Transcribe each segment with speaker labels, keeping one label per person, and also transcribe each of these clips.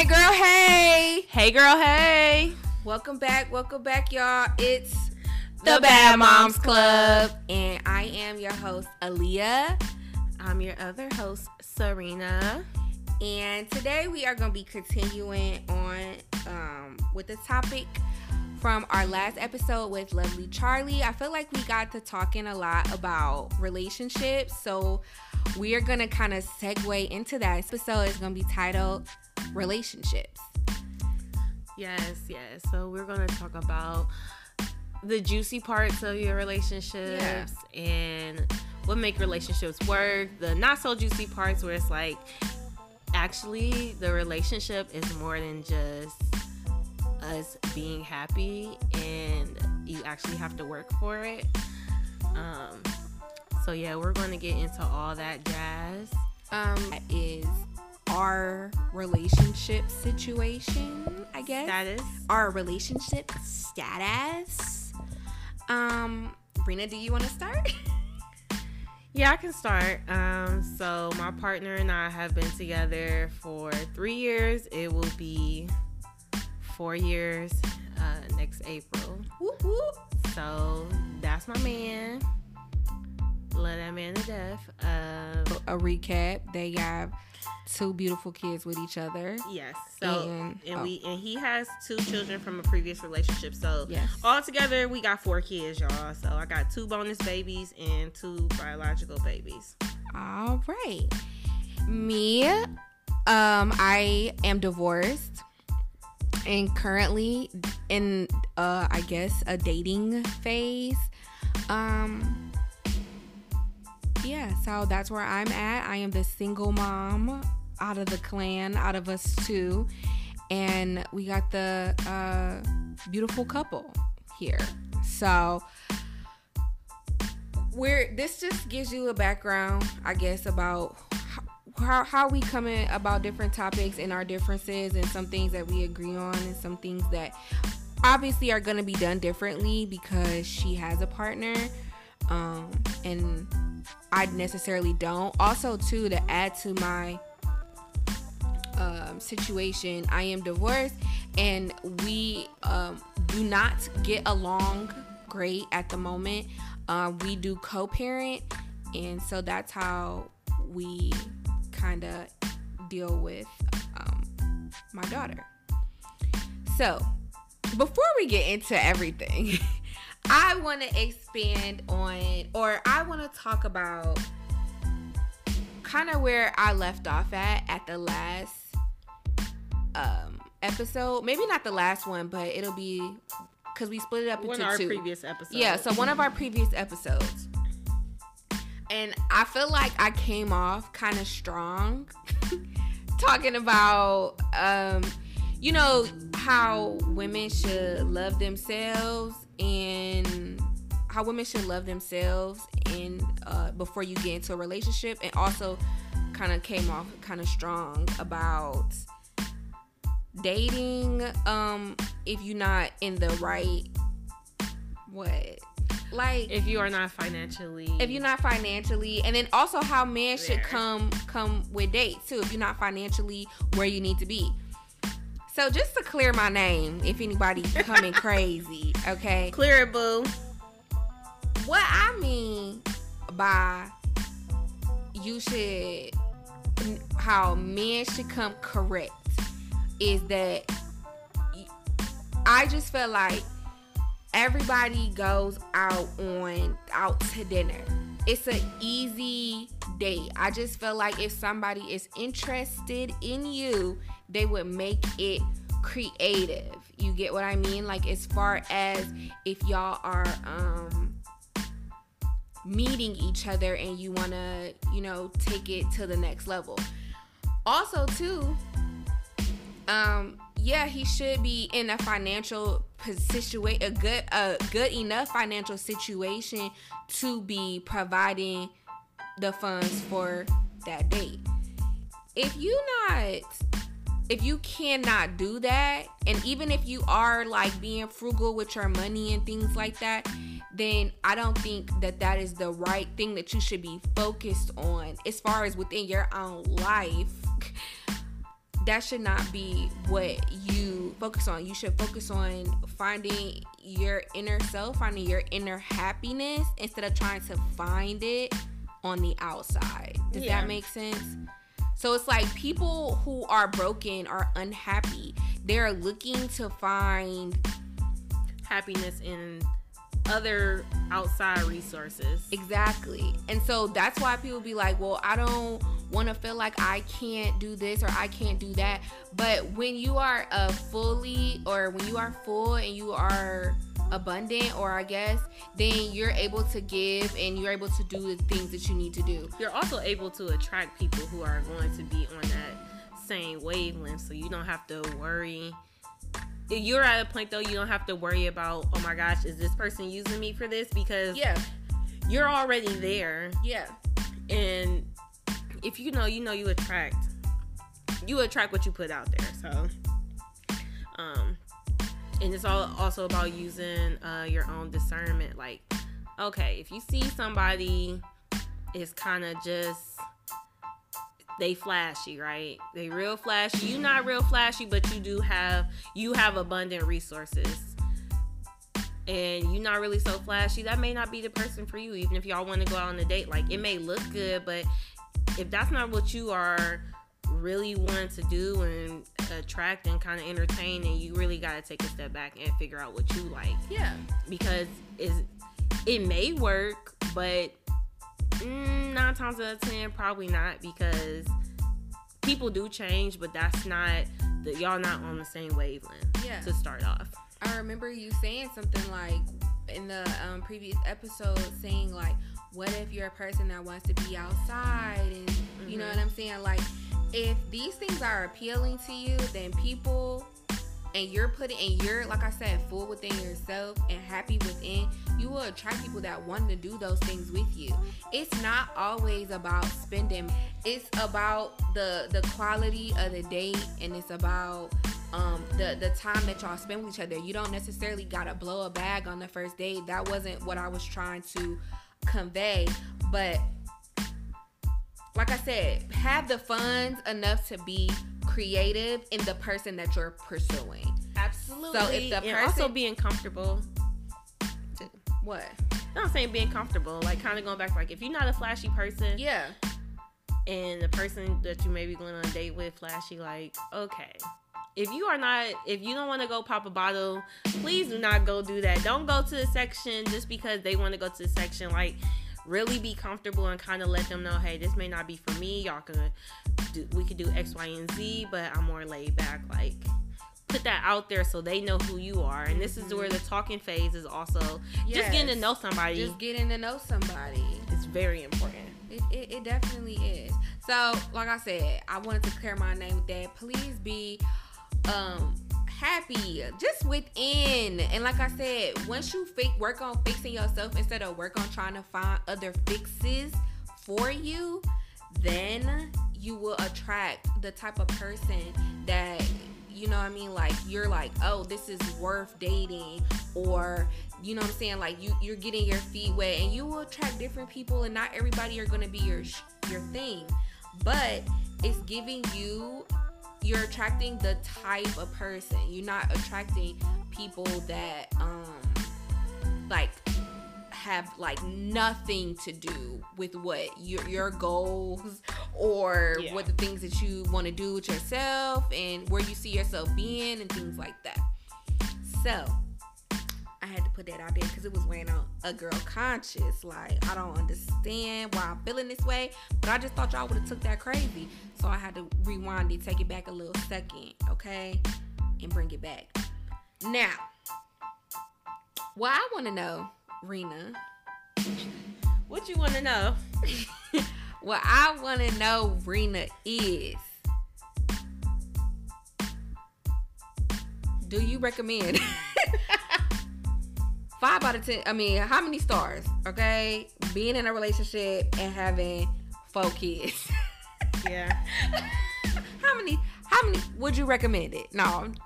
Speaker 1: Hey girl, hey.
Speaker 2: Hey girl, hey.
Speaker 1: Welcome back, welcome back, y'all. It's
Speaker 2: The Bad Moms Club.
Speaker 1: And I am your host, Aaliyah.
Speaker 2: I'm your other host, Serena.
Speaker 1: And today we are going to be continuing on um, with the topic from our last episode with Lovely Charlie. I feel like we got to talking a lot about relationships. So we are going to kind of segue into that This episode. It's going to be titled Relationships.
Speaker 2: Yes, yes. So we're going to talk about the juicy parts of your relationships
Speaker 1: Yeah.
Speaker 2: and what make relationships work, the not so juicy parts where it's like actually the relationship is more than just us being happy and you actually have to work for it. Um so yeah, we're going to get into all that jazz.
Speaker 1: Um, that is our relationship situation, I guess.
Speaker 2: Status.
Speaker 1: our relationship status. Um, Rena, do you want to start?
Speaker 2: Yeah, I can start. Um, so my partner and I have been together for three years. It will be four years uh, next April.
Speaker 1: whoop, whoop.
Speaker 2: So that's my man. Love that man to death. Um,
Speaker 1: A recap: They have two beautiful kids with each other.
Speaker 2: yes. So
Speaker 1: And-
Speaker 2: and,
Speaker 1: oh.
Speaker 2: we and he has two children from a previous relationship. So
Speaker 1: Yes.
Speaker 2: all together we got four kids, y'all. So I got two bonus babies and two biological babies.
Speaker 1: All right. Me, um, I am divorced and currently in uh I guess a dating phase. Um yeah, so that's where I'm at. I am the single mom out of the clan, out of us two. And we got the uh beautiful couple here. So where this just gives you a background, I guess, about how, how, we come in about different topics and our differences, and some things that we agree on, and some things that obviously are going to be done differently because she has a partner, um, and I necessarily don't. Also, too, to add to my um, situation, I am divorced, and we um, do not get along great at the moment. Uh, we do co-parent, and so that's how we kind of deal with um, my daughter. So, before we get into everything, I want to expand on, or I want to talk about kind of where I left off at at the last um episode. Maybe not the last one, but it'll be because we split it up
Speaker 2: One
Speaker 1: into
Speaker 2: of our
Speaker 1: two.
Speaker 2: previous episodes.
Speaker 1: Yeah, so one of our previous episodes. And I feel like I came off kind of strong talking about um you know how women should love themselves and how women should love themselves and uh, before you get into a relationship and also kind of came off kind of strong about dating um if you're not in the right what? Like
Speaker 2: if you are not financially
Speaker 1: if you're not financially and then also how men should come come with dates too if you're not financially where you need to be so just to clear my name if anybody's coming crazy okay?
Speaker 2: Clear it boo.
Speaker 1: What i mean by you should how men should come correct is that i just feel like everybody goes out on out to dinner it's an easy date. I just feel like if somebody is interested in you they would make it creative. You get what i mean? Like as far as if y'all are um meeting each other and you want to you know take it to the next level. Also too um yeah he should be in a financial situation a good a good enough financial situation to be providing the funds for that date. If you not if you cannot do that and even if you are like being frugal with your money and things like that then i don't think that that is the right thing that you should be focused on as far as within your own life that should not be what you focus on. You should focus on finding your inner self, finding your inner happiness instead of trying to find it on the outside. Does
Speaker 2: Yeah.
Speaker 1: that make sense? So it's like people who are broken are unhappy. They're looking to find
Speaker 2: Happiness in other outside resources.
Speaker 1: Exactly. And so that's why people be like, well, I don't want to feel like I can't do this or I can't do that. But when you are a fully or when you are full and you are abundant or I guess, then you're able to give and you're able to do the things that you need to do.
Speaker 2: You're also able to attract people who are going to be on that same wavelength, so you don't have to worry. You're at a point though, you don't have to worry about, oh my gosh, is this person using me for this? Because
Speaker 1: Yeah.
Speaker 2: you're already there,
Speaker 1: Yeah.
Speaker 2: and if you know, you know, you attract, you attract what you put out there. So, um, and it's all also about using uh, your own discernment. Like, okay, if you see somebody is kind of just they flashy, right? They real flashy. You not real flashy, but you do have you have abundant resources. And you're not really so flashy, that may not be the person for you, even if y'all want to go out on a date. Like it may look good, but if that's not what you are really wanting to do and attract and kind of entertain, then you really got to take a step back and figure out what you like
Speaker 1: Yeah.
Speaker 2: because it's, it may work, but mm, nine times out of ten, probably not because people do change, but that's not the y'all not on the same wavelength
Speaker 1: Yeah.
Speaker 2: to start off.
Speaker 1: I remember you saying something like in the um, previous episode, saying like, "What if you're a person that wants to be outside?" And you know
Speaker 2: Mhm.
Speaker 1: what I'm saying? Like, if these things are appealing to you, then people and you're putting and you're like I said, full within yourself and happy within, you will attract people that want to do those things with you. It's not always about spending. It's about the the quality of the date and it's about um the the time that y'all spend with each other. You don't necessarily gotta blow a bag on the first date. That wasn't what I was trying to convey, but like I said, have the funds enough to be creative in the person that you're pursuing.
Speaker 2: Absolutely.
Speaker 1: So if the
Speaker 2: and also being comfortable.
Speaker 1: What?
Speaker 2: No, I'm saying being comfortable, like kind of going back, like if you're not a flashy person,
Speaker 1: Yeah.
Speaker 2: and the person that you may be going on a date with flashy like okay if you are not if you don't want to go pop a bottle please do not go do that don't go to the section just because they want to go to the section like really be comfortable and kind of let them know hey this may not be for me y'all can do we could do x y and z but i'm more laid back like put that out there so they know who you are and this is where the talking phase is also just getting to know somebody
Speaker 1: Just getting to know somebody.
Speaker 2: it's very important
Speaker 1: It, it, it definitely is. So, like I said, I wanted to clear my name with that. Please be um happy. Just within. And like I said, once you fi- work on fixing yourself instead of work on trying to find other fixes for you, then you will attract the type of person that you know what I mean? Like you're like oh this is worth dating. Or you know what I'm saying? Like you you're getting your feet wet. And you will attract different people and not everybody are going to be your your thing. But it's giving you you're attracting the type of person you're not attracting people that um like have like nothing to do with what your your goals or
Speaker 2: Yeah.
Speaker 1: what the things that you want to do with yourself and where you see yourself being and things like that. So I had to put that out there because it was weighing on a girl conscious. Like I don't understand why I'm feeling this way, but I just thought y'all would have took that crazy. So I had to rewind it, take it back a little second, okay, and bring it back. Now, what I want to know, Rena,
Speaker 2: what you want to know
Speaker 1: what I want to know, Rena, is do you recommend five out of ten? I mean, how many stars? Okay, being in a relationship and having four kids.
Speaker 2: yeah
Speaker 1: how many? How many would you recommend it? No,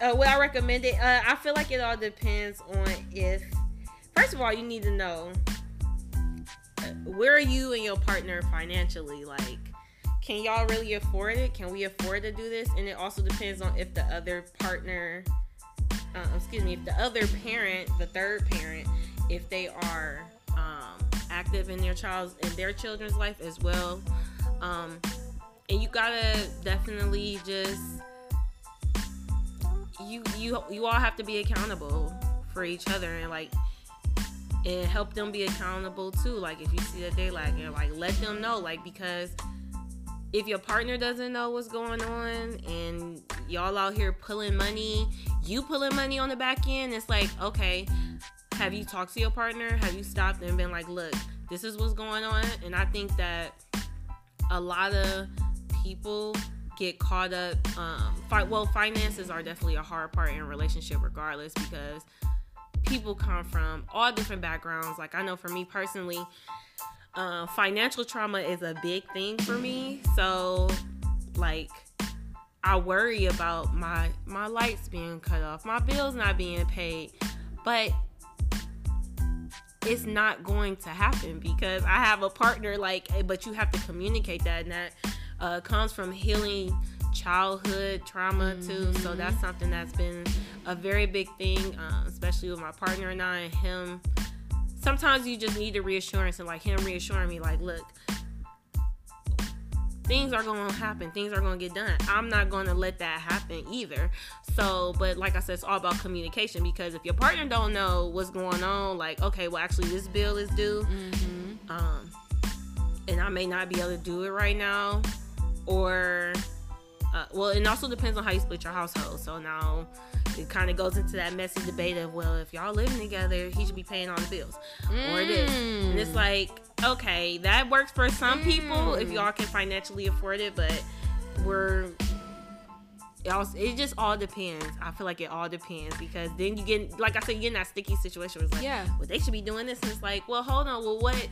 Speaker 2: Uh, would I recommend it? Uh, I feel like it all depends on if, first of all, you need to know uh, where are you and your partner financially. Like, can y'all really afford it? Can we afford to do this? And it also depends on if the other partner, uh, excuse me, if the other parent, the third parent, if they are um, active in their child's in their children's life as well. Um, and you gotta definitely just you you you all have to be accountable for each other and like and help them be accountable too. Like if you see that they lagging, like let them know. Like because if your partner doesn't know what's going on and y'all out here pulling money, you pulling money on the back end, it's like, okay, have you talked to your partner? Have you stopped and been like, look, this is what's going on? And I think that a lot of people get caught up. Um, fi- well, finances are definitely a hard part in a relationship, regardless, because people come from all different backgrounds. Like I know for me personally, uh, financial trauma is a big thing for me. So, like, I worry about my my lights being cut off, my bills not being paid, but it's not going to happen because I have a partner. Like, but you have to communicate that, and that uh, comes from healing childhood trauma too. So that's something that's been a very big thing, uh, especially with my partner and I and him. Sometimes you just need the reassurance and like him reassuring me, like, look, things are going to happen. Things are going to get done. I'm not going to let that happen either. So, but like I said, it's all about communication because if your partner don't know what's going on, like, okay, well, actually, this bill is due, um, and I may not be able to do it right now, or uh, well, it also depends on how you split your household. So now it kind of goes into that messy debate of, well, if y'all living together, he should be paying all the bills or this. And it's like, okay, that works for some people if y'all can financially afford it, but we're. It, also, it just all depends. I feel like it all depends because then you get, like I said, you get in that sticky situation where it's like,
Speaker 1: Yeah.
Speaker 2: well, they should be doing this. And it's like, well, hold on. Well, what,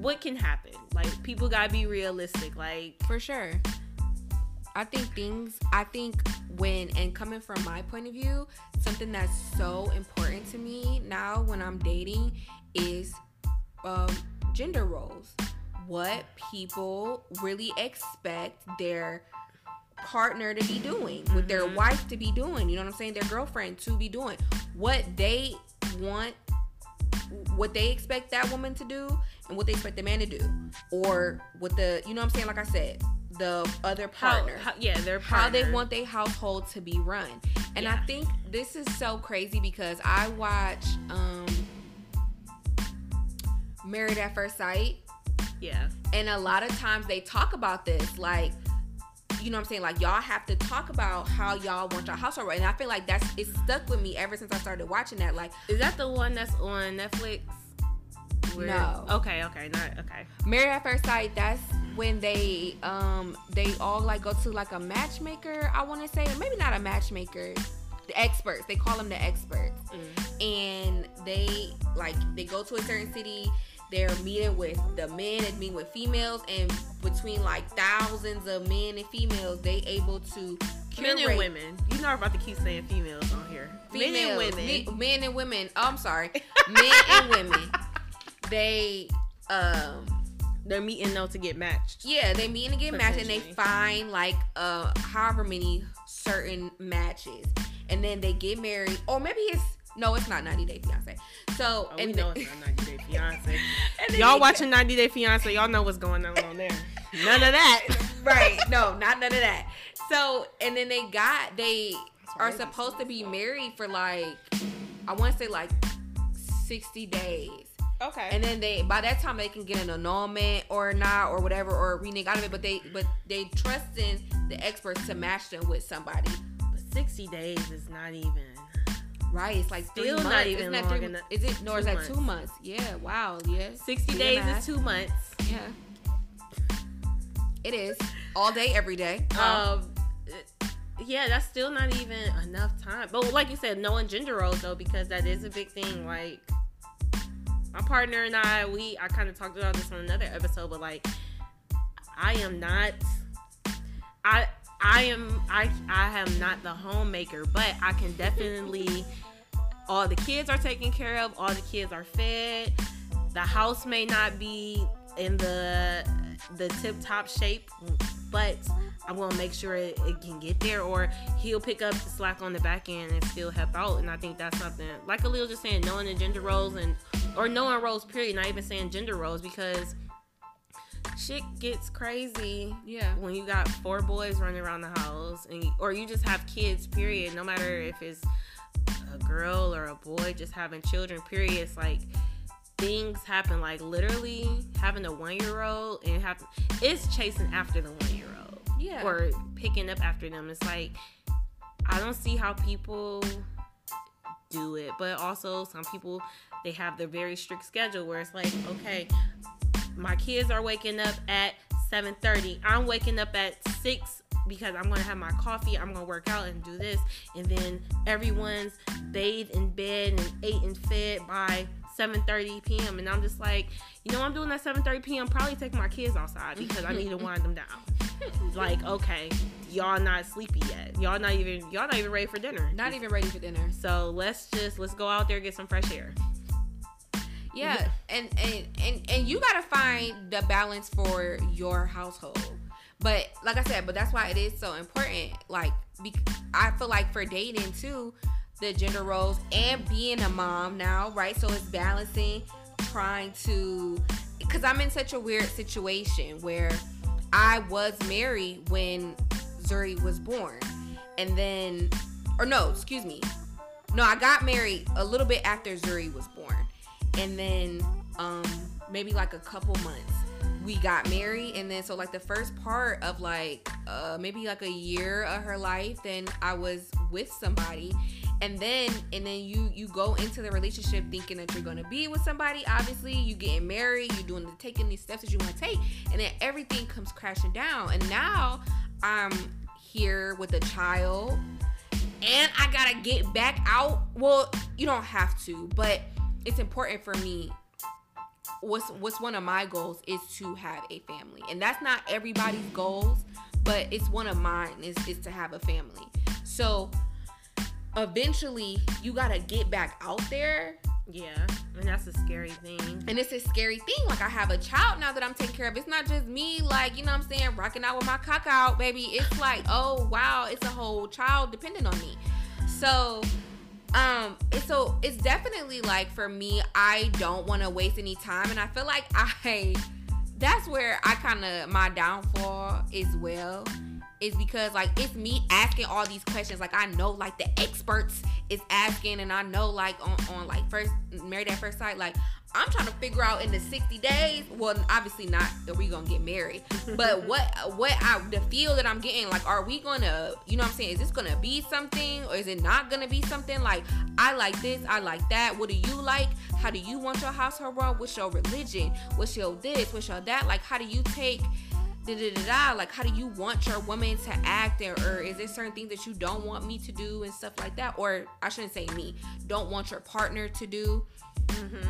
Speaker 2: what can happen? Like, people gotta be realistic. Like,
Speaker 1: For sure. I think things, I think when, and coming from my point of view, something that's so important to me now when I'm dating is um, gender roles. What people really expect their partner to be doing, what their wife to be doing, you know what I'm saying? Their girlfriend to be doing. What they want what they expect that woman to do and what they expect the man to do or what the you know what i'm saying like i said the other partner
Speaker 2: how yeah, their
Speaker 1: how they want their household to be run and i think this is so crazy because i watch um married at first sight
Speaker 2: Yeah.
Speaker 1: and a lot of times they talk about this like you know what I'm saying? Like y'all have to talk about how y'all want your household right. And I feel like that's it's stuck with me ever since I started watching that. Like
Speaker 2: Is that the one that's on Netflix?
Speaker 1: No.
Speaker 2: Okay, okay, not okay.
Speaker 1: Married at First Sight, that's when they um they all like go to like a matchmaker, I wanna say, maybe not a matchmaker. The experts. They call them the experts. And they like they go to a certain city, they're meeting with the men and meeting with females and between like thousands of men and females, they able to
Speaker 2: Men and women. You know about to keep saying females on here. men and women.
Speaker 1: me- men and women. Oh, I'm sorry, men and women. They um
Speaker 2: They're meeting though to get matched.
Speaker 1: yeah, they meet and get matched, and they find like uh however many certain matches, and then they get married, or maybe it's no, it's not 90 Day Fiance. So
Speaker 2: Oh,
Speaker 1: and
Speaker 2: we know it's not 90 Day Fiance. y'all
Speaker 1: they-
Speaker 2: watching 90 Day Fiance, y'all know what's going on on there. None of that.
Speaker 1: right? No, not none of that. So and then they got they are supposed to be married for like I want to say like 60 days.
Speaker 2: Okay.
Speaker 1: and then they by that time they can get an annulment or not or whatever or renege out of it but they but they trust in the experts to match them with somebody
Speaker 2: but 60 days is not even.
Speaker 1: right it's like three
Speaker 2: Still not even
Speaker 1: Isn't that
Speaker 2: long
Speaker 1: three,
Speaker 2: enough.
Speaker 1: is it no is that
Speaker 2: months.
Speaker 1: two months yeah wow yeah
Speaker 2: 60
Speaker 1: Do
Speaker 2: days is two months.
Speaker 1: yeah it is all day every day Um,
Speaker 2: Um, yeah, that's still not even enough time. But like you said, knowing gender roles though, because that is a big thing. Like my partner and I, we I kind of talked about this on another episode, but like I am not. I I am I I am not the homemaker, but I can definitely. All the kids are taken care of. All the kids are fed. The house may not be in the the tip top shape, but I'm gonna make sure it, it, can get there, or he'll pick up the slack on the back end and still help out. And I think that's something like Aaliyah just saying, knowing the gender roles and or knowing roles period, not even saying gender roles because shit gets crazy.
Speaker 1: Yeah.
Speaker 2: When you got four boys running around the house, and or you just have kids, period. No matter if it's a girl or a boy, just having children, period. It's like things happen. Like literally having a one year old and have it's chasing after the one year old.
Speaker 1: Yeah.
Speaker 2: Or picking up after them. It's like I don't see how people do it, but also some people they have their very strict schedule where it's like, okay, my kids are waking up at 7:30. I'm waking up at 6 because I'm gonna have my coffee, I'm gonna work out and do this, and then everyone's bathed in bed and ate and fed by 7:30 p.m. And I'm just like, you know, I'm doing that 7:30 p.m. Probably take my kids outside because I need to wind them down. like, okay, y'all not sleepy yet. Y'all not even y'all not even ready for dinner.
Speaker 1: Not even ready for dinner.
Speaker 2: So let's just let's go out there get some fresh air.
Speaker 1: Yeah, and and and and you gotta find the balance for your household. But like I said, but that's why it is so important. Like, be, I feel like for dating too, the gender roles and being a mom now, right? So it's balancing, trying to, because I'm in such a weird situation where I was married when Zuri was born, and then, or no, excuse me, no, I got married a little bit after Zuri was born. And then um maybe like a couple months we got married. And then so like the first part of like uh maybe like a year of her life then i was with somebody and then and then you you go into the relationship thinking that you're gonna be with somebody. Obviously you getting married you doing the taking these steps that you want to take and then everything comes crashing down. And now i'm here with a child and i gotta get back out. Well you don't have to but it's important for me. What's what's one of my goals is to have a family. And that's not everybody's goals but it's one of mine is, is to have a family so eventually you gotta get back out there.
Speaker 2: Yeah and that's a scary thing.
Speaker 1: And it's a scary thing like i have a child now that i'm taking care of. It's not just me like you know what i'm saying rocking out with my cock out baby. It's like oh wow it's a whole child dependent on me. So um so it's definitely like for me i don't want to waste any time. And i feel like i that's where i kind of my downfall as well is because like it's me asking all these questions like i know like the experts is asking and i know like on, on like first married at first sight like I'm trying to figure out in the 60 days. Well, obviously not that we gonna get married, but what what I the feel that I'm getting like, are we gonna, you know, what I'm saying, is this gonna be something or is it not gonna be something? Like, I like this, I like that. What do you like? How do you want your household run? What's your religion? What's your this? What's your that? Like, how do you take? Da, da, da, da. Like, how do you want your woman to act, or, or is there certain things that you don't want me to do and stuff like that? Or I shouldn't say me, don't want your partner to do. Mm-hmm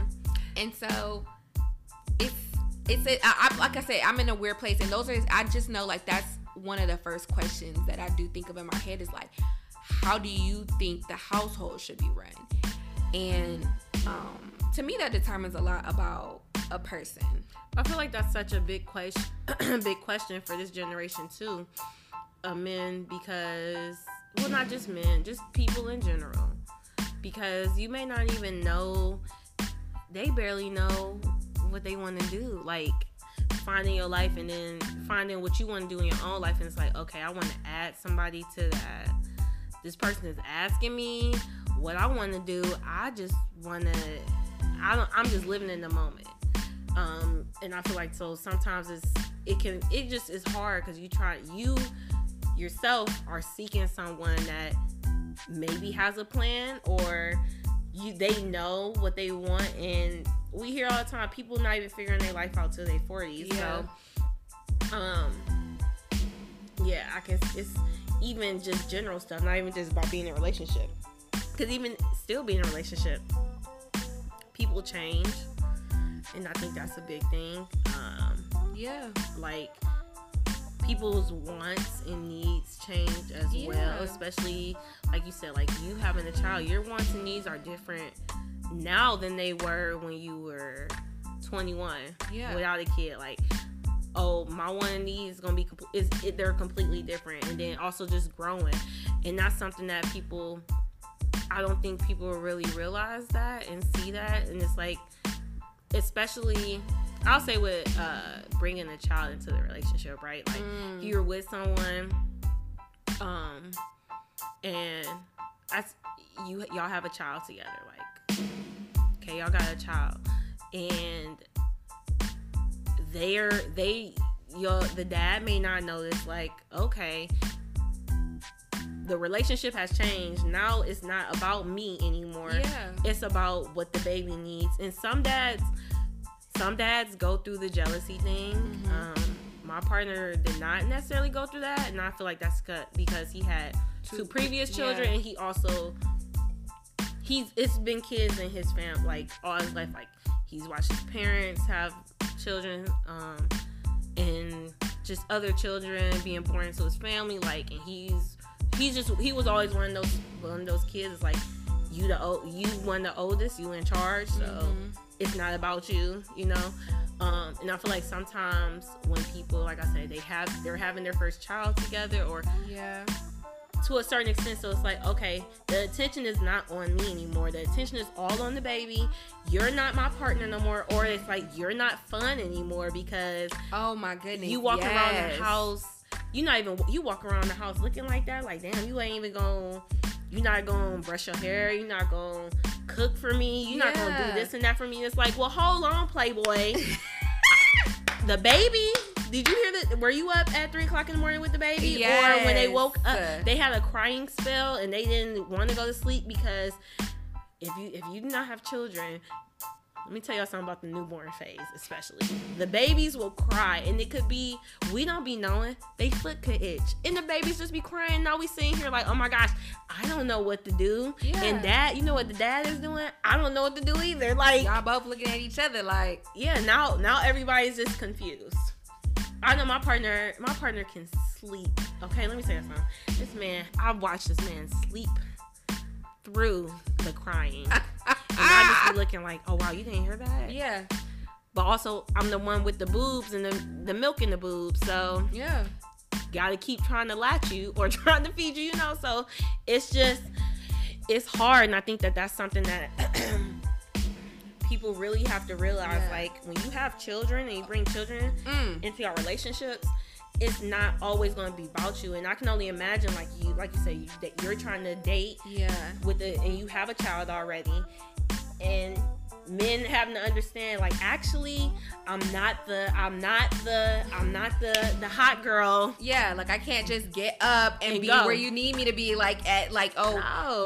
Speaker 1: and so it's it's like I said, I'm in a weird place, and those are I just know like that's one of the first questions that I do think of in my head is like, how do you think the household should be run? And um, to me, that determines a lot about a person.
Speaker 2: I feel like that's such a big question, big question for this generation too, of men because well, not just men, just people in general, because you may not even know they barely know what they want to do. Like finding your life and then finding what you want to do in your own life. And it's like, okay, I want to add somebody to that. This person is asking me what I want to do. I just want to, I don't, I'm just living in the moment. Um, and I feel like so sometimes it's, it can, it just is hard because you try, you yourself are seeking someone that maybe has a plan or you they know what they want and we hear all the time people not even figuring their life out till they 40s yeah. so um yeah i can it's even just general stuff not even just about being in a relationship because even still being in a relationship people change and i think that's a big thing um
Speaker 1: yeah
Speaker 2: like people's wants and needs change as yeah. well especially like you said like you having a child your wants and needs are different now than they were when you were 21
Speaker 1: Yeah.
Speaker 2: without a kid. Like, oh, my one of these is gonna be compl- is it, they're completely different, and then also just growing, and that's something that people. I don't think people really realize that and see that, and it's like, especially, I'll say with uh, bringing a child into the relationship, right? Like,
Speaker 1: Mm.
Speaker 2: you're with someone, um, and I, you y'all have a child together, like, okay, y'all got a child, and they're they your the dad may not notice like okay the relationship has changed now it's not about me anymore
Speaker 1: Yeah.
Speaker 2: it's about what the baby needs and some dads some dads go through the jealousy thing
Speaker 1: Mhm.
Speaker 2: um my partner did not necessarily go through that and i feel like that's cut because he had two,
Speaker 1: Two-
Speaker 2: previous children
Speaker 1: yeah.
Speaker 2: and he also he's it's been kids in his family like all his life like he's watched his parents have children um and just other children being born into his family like and he's he's just he was always one of those one of those kids it's like you the o- you one the oldest you in charge so
Speaker 1: Mhm.
Speaker 2: it's not about you you know um and i feel like sometimes when people like i said they have they're having their first child together or
Speaker 1: Yeah.
Speaker 2: to a certain extent. So it's like, okay, the attention is not on me anymore. The attention is all on the baby. You're not my partner no more. Or it's like, you're not fun anymore because
Speaker 1: Oh my goodness.
Speaker 2: you walk around the house. You not even, you walk around the house looking like that. Like, damn, you ain't even gonna. you're not to brush your hair. You're not to cook for me. You're not going to do this and that for me. It's like, well, hold on, Playboy. the baby. Did you hear that? Were you up at three o'clock in the morning with the baby, or when they woke up, they had a crying spell and they didn't want to go to sleep because if you if you do not have children, let me tell y'all something about the newborn phase, especially the babies will cry, and it could be we don't be knowing they foot could itch, and the babies just be crying. Now we sitting here like, oh my gosh, I don't know what to do,
Speaker 1: Yeah.
Speaker 2: and dad, you know what the dad is doing? I don't know what to do either. Like,
Speaker 1: Y'all both looking at each other like,
Speaker 2: yeah, now now everybody's just confused. I know my partner. My partner can sleep. Okay, let me say something. This man, I watched this man sleep through the crying, and I just be looking like, oh wow, you didn't hear that.
Speaker 1: yeah,
Speaker 2: But also, I'm the one with the boobs and the the milk in the boobs, so
Speaker 1: yeah.
Speaker 2: gotta keep trying to latch you or trying to feed you, you know. So it's just it's hard, and I think that that's something that people really have to realize.
Speaker 1: Yeah.
Speaker 2: Like when you have children and you bring children
Speaker 1: Mm.
Speaker 2: into your relationships, it's not always going to be about you. And I can only imagine, like you, like you say, you, that you're trying to date
Speaker 1: Yeah.
Speaker 2: with it and you have a child already, and men having to understand, like, actually, I'm not the, I'm not the, I'm not the, the hot girl.
Speaker 1: Yeah, like I can't just get up and,
Speaker 2: And
Speaker 1: be
Speaker 2: go.
Speaker 1: where you need me to be. Like at like oh,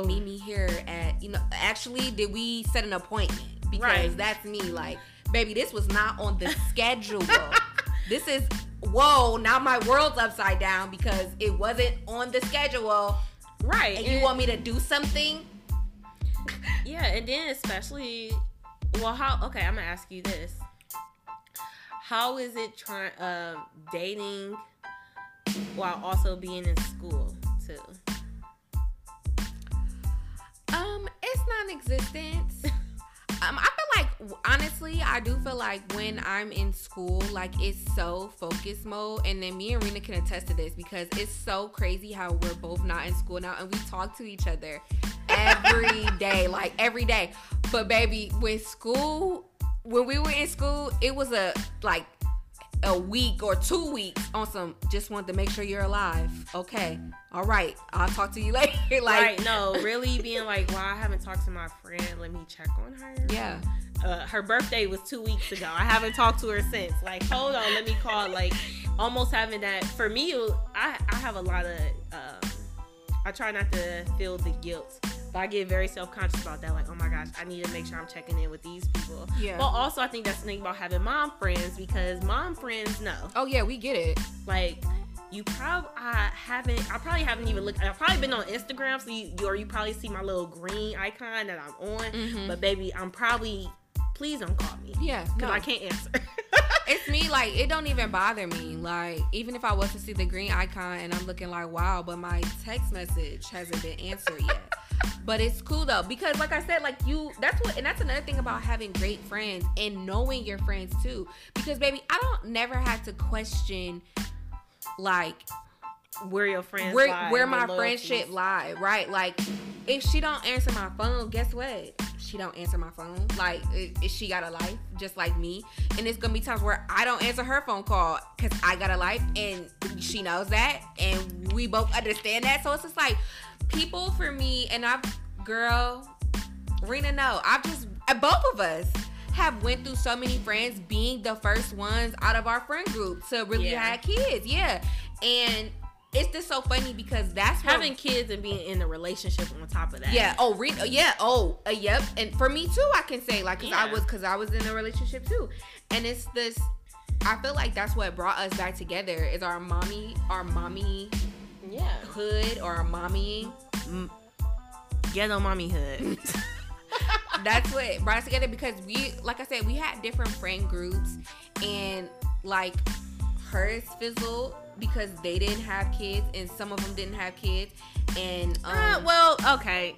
Speaker 2: No.
Speaker 1: meet me here at you know. Actually, did we set an appointment? Because
Speaker 2: Right.
Speaker 1: that's me. Like, baby, this was not on the schedule. this is whoa. Now my world's upside down because it wasn't on the schedule.
Speaker 2: Right.
Speaker 1: And you want me to do something?
Speaker 2: Yeah, and then especially, well, how? Okay, I'm gonna ask you this: How is it trying uh, dating while also being in school too?
Speaker 1: Um, it's non-existent. um, I feel like honestly, I do feel like when I'm in school, like it's so focus mode, and then me and Rena can attest to this because it's so crazy how we're both not in school now, and we talk to each other every day, like every day. But baby, when school, when we were in school, it was a like a week or two weeks on some just wanted to make sure you're alive. Okay. All right. I'll talk to you later. like
Speaker 2: right? No, really being like, well, I haven't talked to my friend. Let me check on her.
Speaker 1: Yeah.
Speaker 2: Uh, her birthday was two weeks ago. I haven't talked to her since. Like, hold on, let me call. Like, almost having that. For me, I I have a lot of. Um, I try not to feel the guilt. But I get very self conscious about that. Like, oh my gosh, I need to make sure I'm checking in with these people.
Speaker 1: Yeah.
Speaker 2: But also, I think that's the thing about having mom friends because mom friends know.
Speaker 1: Oh yeah, we get it.
Speaker 2: Like, you probably I haven't. I probably haven't even looked. I've probably been on Instagram, so you or you probably see my little green icon that I'm on.
Speaker 1: Mhm.
Speaker 2: But baby, I'm probably. Please don't call me
Speaker 1: Yeah,
Speaker 2: because
Speaker 1: no.
Speaker 2: I can't answer.
Speaker 1: It's me. Like it don't even bother me. Like even if I was to see the green icon and I'm looking like wow, but my text message hasn't been answered yet. But it's cool though because, like I said, like you, that's what, and that's another thing about having great friends and knowing your friends too. Because baby, I don't never have to question, like
Speaker 2: where your friends
Speaker 1: where
Speaker 2: lie,
Speaker 1: where my friendship lie, right? Like if she don't answer my phone, guess what? She don't answer my phone. Like she got a life just like me, and it's gonna be times where I don't answer her phone call because I got a life, and she knows that, and we both understand that. So it's just like people for me, and I've girl, Rena, no, I've just both of us have went through so many friends being the first ones out of our friend group to really
Speaker 2: Yeah.
Speaker 1: have kids, yeah, and it's just so funny because that's what
Speaker 2: having kids and being in a relationship on top of that.
Speaker 1: yeah. Oh, re- yeah. Oh, uh, yep. And for me too, I can say like, cause I was, cause I was in a relationship too, and it's this. I feel like that's what brought us back together is our mommy, our mommy
Speaker 2: yeah.
Speaker 1: hood or our mommy.
Speaker 2: Ghetto mommy hood.
Speaker 1: That's what brought us together because we, like I said, we had different friend groups, and like hers fizzled because they didn't have kids, and some of them didn't have kids, and um,
Speaker 2: uh, well, okay.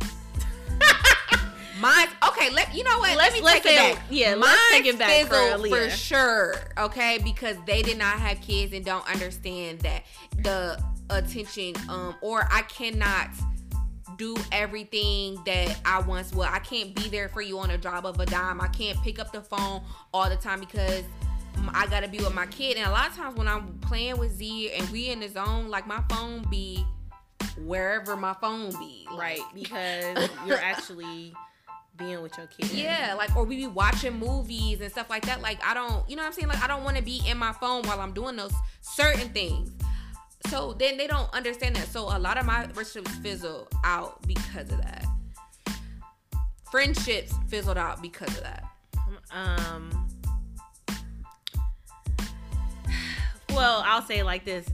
Speaker 1: Mine, okay. Let you know what?
Speaker 2: Let's-
Speaker 1: let me
Speaker 2: let's
Speaker 1: take it back.
Speaker 2: yeah,
Speaker 1: Mine
Speaker 2: let's take it back for
Speaker 1: fizzled for sure. Okay, because they did not have kids and don't understand that the attention, um, or I cannot do everything that I once would. I can't be there for you on a drop of a dime. I can't pick up the phone all the time because I gotta be with my kid. And a lot of times when I'm playing with Z and we in the zone, like my phone be wherever my phone be. Like,
Speaker 2: right, because you're actually being with your kid.
Speaker 1: Yeah, like or we be watching movies and stuff like that. Like I don't, you know what I'm saying? Like I don't want to be in my phone while I'm doing those certain things. So then they don't understand that. So a lot of my relationships fizzle out because of that. Friendships fizzled out because of that.
Speaker 2: Um. Well, I'll say it like this.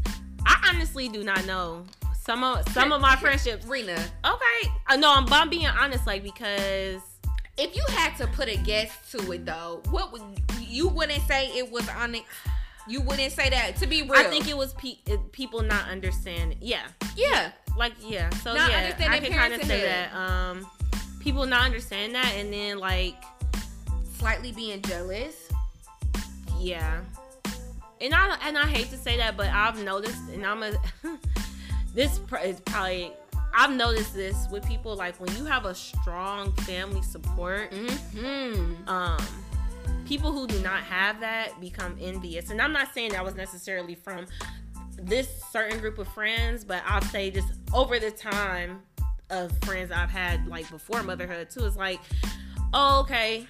Speaker 2: I honestly do not know some of some of my friendships.
Speaker 1: Rena,
Speaker 2: Okay, uh, no, I'm, I'm being honest, like because
Speaker 1: if you had to put a guess to it though, what would you wouldn't say it was on it? You wouldn't say that to be real.
Speaker 2: I think it was pe- people not understanding. Yeah,
Speaker 1: yeah.
Speaker 2: like yeah. So
Speaker 1: Not
Speaker 2: yeah, I can kind of say that. Um, people not understand that, and then like
Speaker 1: Slightly being jealous.
Speaker 2: Yeah. And I and I hate to say that, but I've noticed, and I'm a this pr- is probably I've noticed this with people like when you have a strong family support,
Speaker 1: Mm-hmm.
Speaker 2: um, people who do not have that become envious. And I'm not saying that was necessarily from this certain group of friends, but I'll say just over the time of friends I've had like before motherhood too. It's like, oh, okay,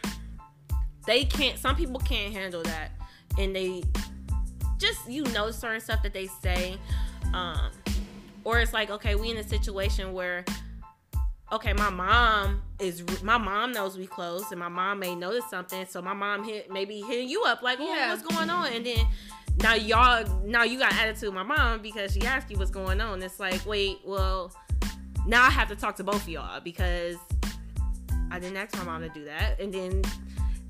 Speaker 2: they can't. Some people can't handle that, and they just you know certain stuff that they say, um, or it's like, okay, we in a situation where. Okay, my mom is my mom knows we close, and my mom may notice something, so my mom hit maybe hitting you up like, "Oh,
Speaker 1: Yeah.
Speaker 2: what's going on?" And then now y'all now you got attitude with my mom because she asked you what's going on. It's like, wait, well, now I have to talk to both of y'all because I didn't ask my mom to do that. And then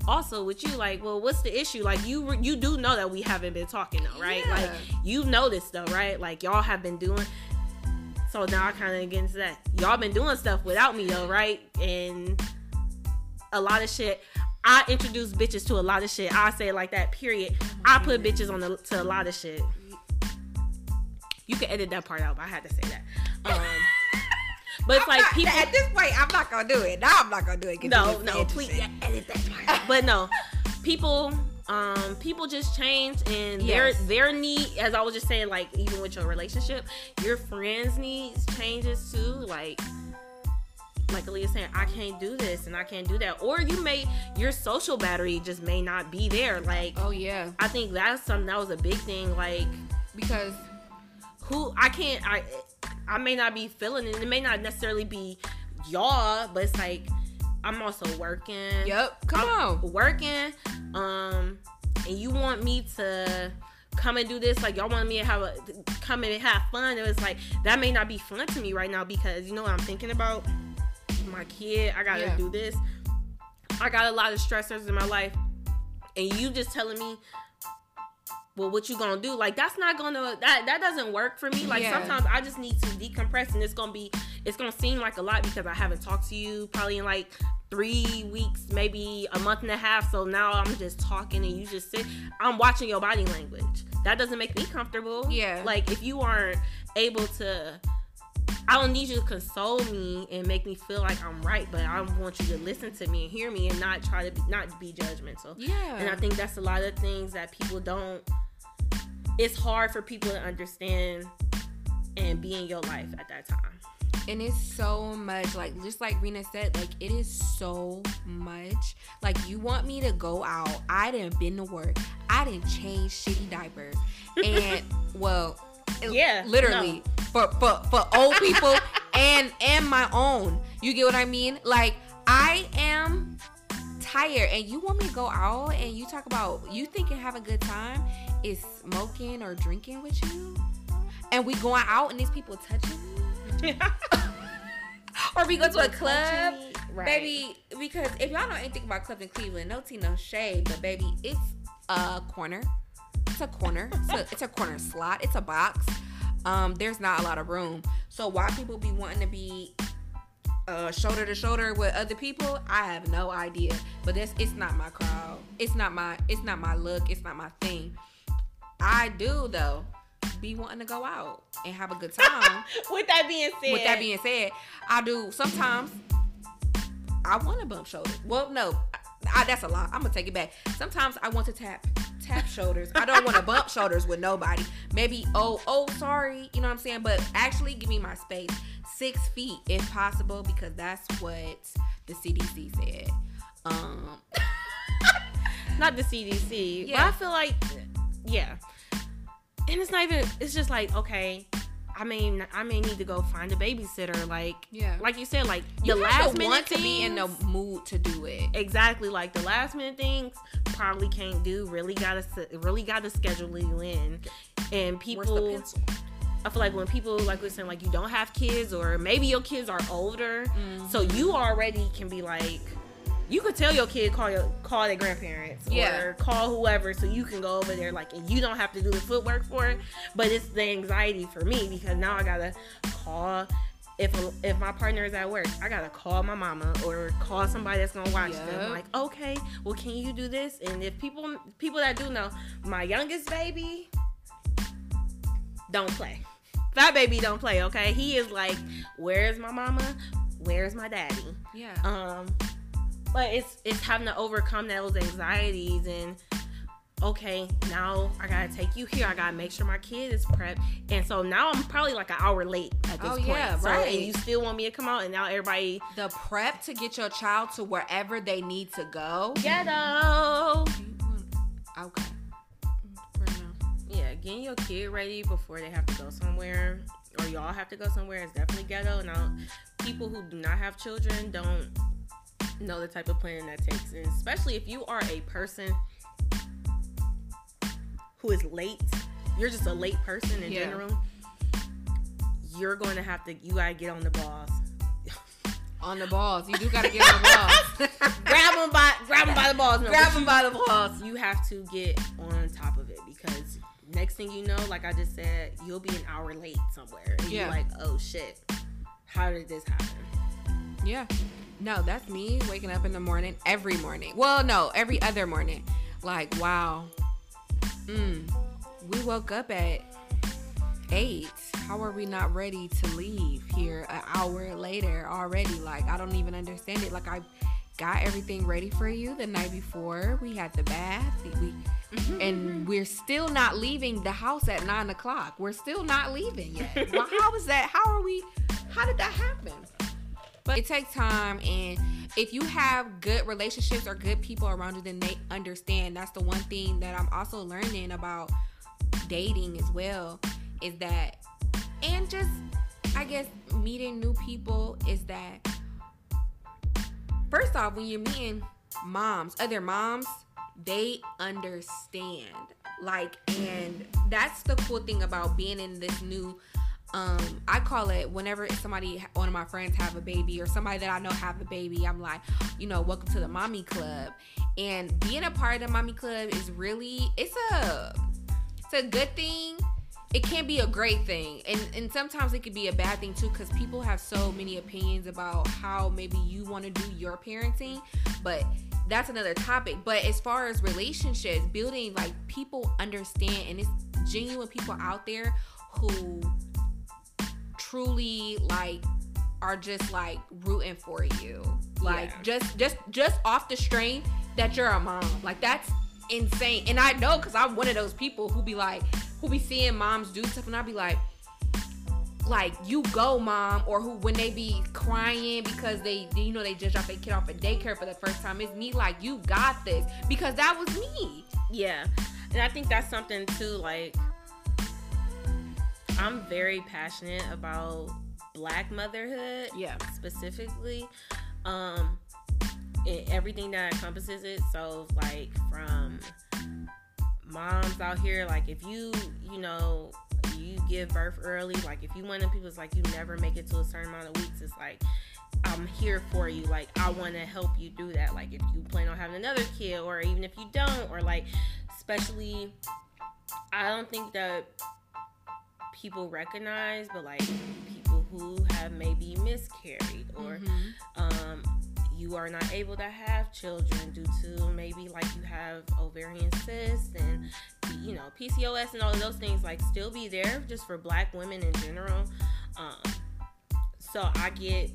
Speaker 2: also with you, like, well, what's the issue? Like, you you do know that we haven't been talking though, right?
Speaker 1: Yeah.
Speaker 2: Like, you've noticed though, right? Like, y'all have been doing. So now I kind of against that. Y'all been doing stuff without me though, right? And a lot of shit. I introduce bitches to a lot of shit. I say it like that. Period. I put bitches on the to a lot of shit. You can edit that part out, but I had to say that. Um, but it's
Speaker 1: I'm
Speaker 2: like
Speaker 1: not-
Speaker 2: people.
Speaker 1: at this point, I'm not gonna do it. Now I'm not gonna do it.
Speaker 2: No, no, please yeah, edit that part. But no, people, um, people just change, and their their need, as I was just saying, like even with your relationship, your friends' needs changes too. Like, like Aaliyah saying, I can't do this and I can't do that, or you may your social battery just may not be there. Like,
Speaker 1: Oh yeah,
Speaker 2: I think that's something that was a big thing. Like,
Speaker 1: because
Speaker 2: who I can't I I may not be feeling it. It may not necessarily be y'all, but it's like I'm also working.
Speaker 1: yep. Come
Speaker 2: I'm
Speaker 1: on.
Speaker 2: working. Um, and you want me to come and do this? Like y'all want me to have a come and have fun? It was like that may not be fun to me right now because you know what I'm thinking about my kid. I gotta
Speaker 1: Yeah.
Speaker 2: do this. I got a lot of stressors in my life, and you just telling me. Well, what you gonna do? Like that's not gonna that that doesn't work for me. Like
Speaker 1: Yeah.
Speaker 2: sometimes I just need to decompress, and it's gonna be it's gonna seem like a lot because I haven't talked to you probably in like three weeks, maybe a month and a half. So now I'm just talking and you just sit. I'm watching your body language. That doesn't make me comfortable.
Speaker 1: Yeah.
Speaker 2: Like if you aren't able to I don't need you to console me and make me feel like I'm right, but I want you to listen to me and hear me and not try to be, not be judgmental.
Speaker 1: Yeah.
Speaker 2: And I think that's a lot of things that people don't. It's hard for people to understand and be in your life at that time.
Speaker 1: and it's so much like just like Rena said, like it is so much. Like you want me to go out. I didn't been to work. I didn't change shitty diapers. And well
Speaker 2: Yeah,
Speaker 1: literally for, for for old people and and my own. You get what I mean? Like I am tired and you want me to go out and you talk about you thinking have a good time is smoking or drinking with you and we going out and these people touching me or we go to a club
Speaker 2: Right.
Speaker 1: baby because if y'all know anything about clubs in cleveland no tea no shade but baby it's a corner it's a corner. It's a, it's a corner slot. It's a box. Um there's not a lot of room. So why people be wanting to be uh shoulder to shoulder with other people i have no idea. But that's it's not my crowd. It's not my it's not my look. It's not my thing. I do though be wanting to go out and have a good time.
Speaker 2: With that being said,
Speaker 1: with that being said, I do sometimes. I want to bump shoulders. Well, no, I, that's a lot. I'm gonna take it back. Sometimes I want to tap tap shoulders. I don't want to bump shoulders with nobody. Maybe oh oh sorry, you know what I'm saying. But actually, give me my space, six feet if possible, because that's what the CDC said. Um,
Speaker 2: not the CDC. Yeah. But I feel like, yeah. And it's not even. It's just like okay. I mean, I may need to go find a babysitter. Like,
Speaker 1: Yeah.
Speaker 2: like you said, like
Speaker 1: you
Speaker 2: the last minute
Speaker 1: want to be in the mood to do it.
Speaker 2: exactly like the last minute things probably can't do. Really gotta, really gotta schedule you in. And people. I feel like when people like we're saying like you don't have kids or maybe your kids are older, so
Speaker 1: Mm-hmm.
Speaker 2: you already can be like. You could tell your kid call your call their grandparents
Speaker 1: Yeah.
Speaker 2: or call whoever so you can go over there like and you don't have to do the footwork for it. But it's the anxiety for me because now I gotta call if if my partner is at work, I gotta call my mama or call somebody that's gonna watch
Speaker 1: Yup.
Speaker 2: them. Like, okay, well, can you do this? And if people people that do know, my youngest baby don't play. That baby don't play. Okay, he is like, where's my mama? Where's my daddy?
Speaker 1: Yeah.
Speaker 2: Um, but it's it's having to overcome those anxieties and okay, now I gotta take you here. I gotta make sure my kid is prepped. And so now I'm probably like an hour late at this
Speaker 1: Oh,
Speaker 2: point.
Speaker 1: yeah,
Speaker 2: So,
Speaker 1: right.
Speaker 2: And you still want me to come out, and now everybody
Speaker 1: the prep to get your child to wherever they need to go.
Speaker 2: ghetto.
Speaker 1: Okay.
Speaker 2: Yeah, getting your kid ready before they have to go somewhere, or y'all have to go somewhere, is definitely ghetto. Now, people who do not have children don't know the type of planning that takes, and especially if you are a person who is late. You're just a late person in
Speaker 1: Yeah.
Speaker 2: general. You're going to have to. You gotta get on the balls.
Speaker 1: On the balls. You do gotta get on the balls.
Speaker 2: grab them by grab them by the balls. No,
Speaker 1: Grab them by the balls.
Speaker 2: you have to get on top of it because next thing you know, like I just said, you'll be an hour late somewhere. And
Speaker 1: Yeah.
Speaker 2: you're like, oh shit, how did this happen?
Speaker 1: Yeah. No, that's me waking up in the morning every morning. Well, no, every other morning. Like, wow. Mm. We woke up at eight. How are we not ready to leave here an hour later already? Like, I don't even understand it. Like, I got everything ready for you the night before. We had the bath. We, and we're still not leaving the house at nine o'clock. We're still not leaving yet. well, how is that? How are we? How did that happen? But it takes time, and if you have good relationships or good people around you, then they understand. That's the one thing that I'm also learning about dating as well is that, and just I guess meeting new people is that first off, when you're meeting moms, other moms, they understand. Like, and that's the cool thing about being in this new um i call it whenever somebody one of my friends have a baby or somebody that i know have a baby i'm like you know welcome to the mommy club. And being a part of the mommy club is really it's a it's a good thing. It can be a great thing. And and sometimes it could be a bad thing too because people have so many opinions about how maybe you want to do your parenting but that's another topic. But as far as relationships building like people understand and it's genuine people out there who truly like are just like rooting for you. Like
Speaker 2: Yeah.
Speaker 1: just just just off the strain that you're a mom. Like that's insane. And i know because i'm one of those people who be like who be seeing moms do stuff and i be like like you go mom or who when they be crying because they you know they just dropped their kid off at daycare for the first time it's me like you got this. Because that was me.
Speaker 2: Yeah. And I think that's something too, like I'm very passionate about black motherhood.
Speaker 1: Yeah.
Speaker 2: Specifically. Um and everything that encompasses it. So like from moms out here, like if you, you know, you give birth early, like if you one of the people it's like you never make it to a certain amount of weeks, it's like I'm here for you. Like I want to help you do that. Like if you plan on having another kid, or even if you don't, or like especially, I don't think that people recognize, but like people who have maybe miscarried or um, you are not able to have children due to maybe like you have ovarian cysts and you know PCOS and all those things like still be there just for black women in general. Um, so I get